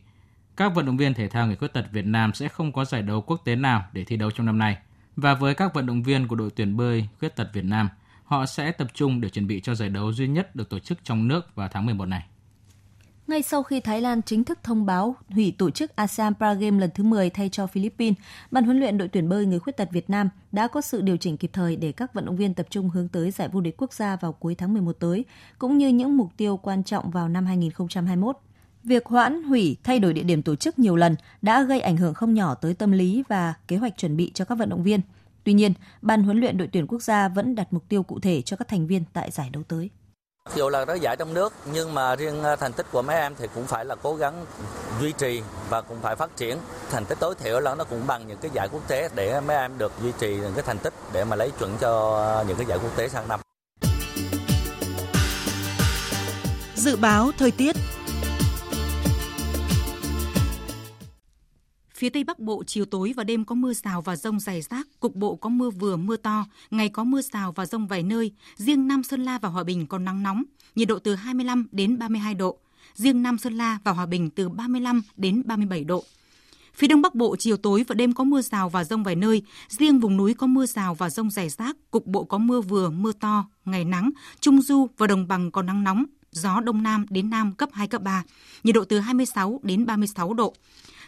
Các vận động viên thể thao người khuyết tật Việt Nam sẽ không có giải đấu quốc tế nào để thi đấu trong năm nay. Và với các vận động viên của đội tuyển bơi khuyết tật Việt Nam, họ sẽ tập trung để chuẩn bị cho giải đấu duy nhất được tổ chức trong nước vào tháng 11 này. Ngay sau khi Thái Lan chính thức thông báo hủy tổ chức ASEAN Paragame lần thứ 10 thay cho Philippines, Ban huấn luyện đội tuyển bơi người khuyết tật Việt Nam đã có sự điều chỉnh kịp thời để các vận động viên tập trung hướng tới giải vô địch quốc gia vào cuối tháng 11 tới, cũng như những mục tiêu quan trọng vào năm 2021. Việc hoãn, hủy, thay đổi địa điểm tổ chức nhiều lần đã gây ảnh hưởng không nhỏ tới tâm lý và kế hoạch chuẩn bị cho các vận động viên. Tuy nhiên, Ban huấn luyện đội tuyển quốc gia vẫn đặt mục tiêu cụ thể cho các thành viên tại giải đấu tới. Dù là đó giải trong nước, nhưng mà riêng à, thành tích của mấy em thì cũng phải là cố gắng duy trì và cũng phải phát triển. Thành tích tối thiểu là nó cũng bằng những cái giải quốc tế để mấy em được duy trì những cái thành tích để mà lấy chuẩn cho à, những cái giải quốc tế sang năm. Dự báo thời tiết Phía Tây Bắc Bộ chiều tối và đêm có mưa rào và rông rải rác, cục bộ có mưa vừa mưa to, ngày có mưa rào và rông vài nơi. Riêng Nam Sơn La và Hòa Bình có nắng nóng, nhiệt độ từ 25 đến 32 độ. Riêng Nam Sơn La và Hòa Bình từ 35 đến 37 độ. Phía Đông Bắc Bộ chiều tối và đêm có mưa rào và rông vài nơi, riêng vùng núi có mưa rào và rông rải rác, cục bộ có mưa vừa, mưa to, ngày nắng, trung du và đồng bằng có nắng nóng, gió đông nam đến nam cấp 2 cấp 3, nhiệt độ từ 26 đến 36 độ.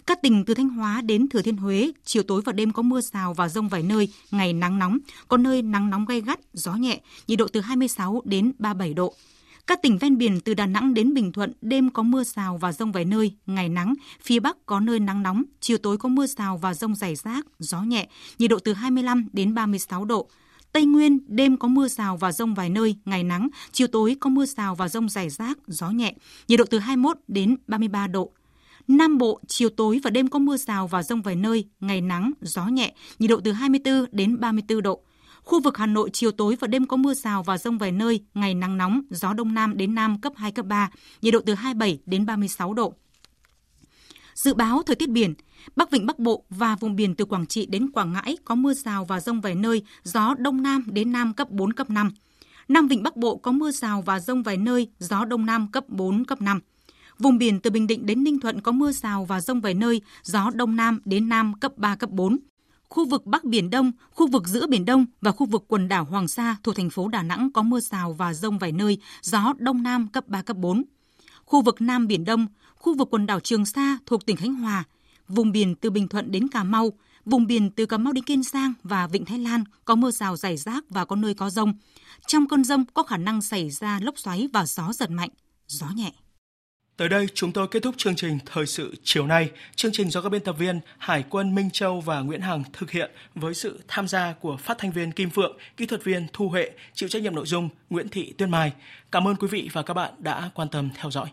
Các tỉnh từ Thanh Hóa đến Thừa Thiên Huế, chiều tối và đêm có mưa rào và rông vài nơi, ngày nắng nóng, có nơi nắng nóng gay gắt, gió nhẹ, nhiệt độ từ 26 đến 37 độ. Các tỉnh ven biển từ Đà Nẵng đến Bình Thuận, đêm có mưa rào và rông vài nơi, ngày nắng, phía Bắc có nơi nắng nóng, chiều tối có mưa rào và rông rải rác, gió nhẹ, nhiệt độ từ 25 đến 36 độ. Tây Nguyên, đêm có mưa rào và rông vài nơi, ngày nắng, chiều tối có mưa rào và rông rải rác, gió nhẹ, nhiệt độ từ 21 đến 33 độ. Nam Bộ, chiều tối và đêm có mưa rào và rông vài nơi, ngày nắng, gió nhẹ, nhiệt độ từ 24 đến 34 độ. Khu vực Hà Nội chiều tối và đêm có mưa rào và rông vài nơi, ngày nắng nóng, gió đông nam đến nam cấp 2 cấp 3, nhiệt độ từ 27 đến 36 độ. Dự báo thời tiết biển, Bắc Vịnh Bắc Bộ và vùng biển từ Quảng Trị đến Quảng Ngãi có mưa rào và rông vài nơi, gió đông nam đến nam cấp 4 cấp 5. Nam Vịnh Bắc Bộ có mưa rào và rông vài nơi, gió đông nam cấp 4 cấp 5. Vùng biển từ Bình Định đến Ninh Thuận có mưa rào và rông vài nơi, gió đông nam đến nam cấp 3 cấp 4. Khu vực Bắc Biển Đông, khu vực giữa Biển Đông và khu vực quần đảo Hoàng Sa thuộc thành phố Đà Nẵng có mưa rào và rông vài nơi, gió đông nam cấp 3 cấp 4. Khu vực Nam Biển Đông, khu vực quần đảo Trường Sa thuộc tỉnh Khánh Hòa, vùng biển từ Bình Thuận đến Cà Mau, vùng biển từ Cà Mau đến Kiên Giang và Vịnh Thái Lan có mưa rào rải rác và có nơi có rông. Trong cơn rông có khả năng xảy ra lốc xoáy và gió giật mạnh, gió nhẹ. Tới đây chúng tôi kết thúc chương trình Thời sự chiều nay. Chương trình do các biên tập viên Hải quân Minh Châu và Nguyễn Hằng thực hiện với sự tham gia của phát thanh viên Kim Phượng, kỹ thuật viên Thu Huệ, chịu trách nhiệm nội dung Nguyễn Thị Tuyên Mai. Cảm ơn quý vị và các bạn đã quan tâm theo dõi.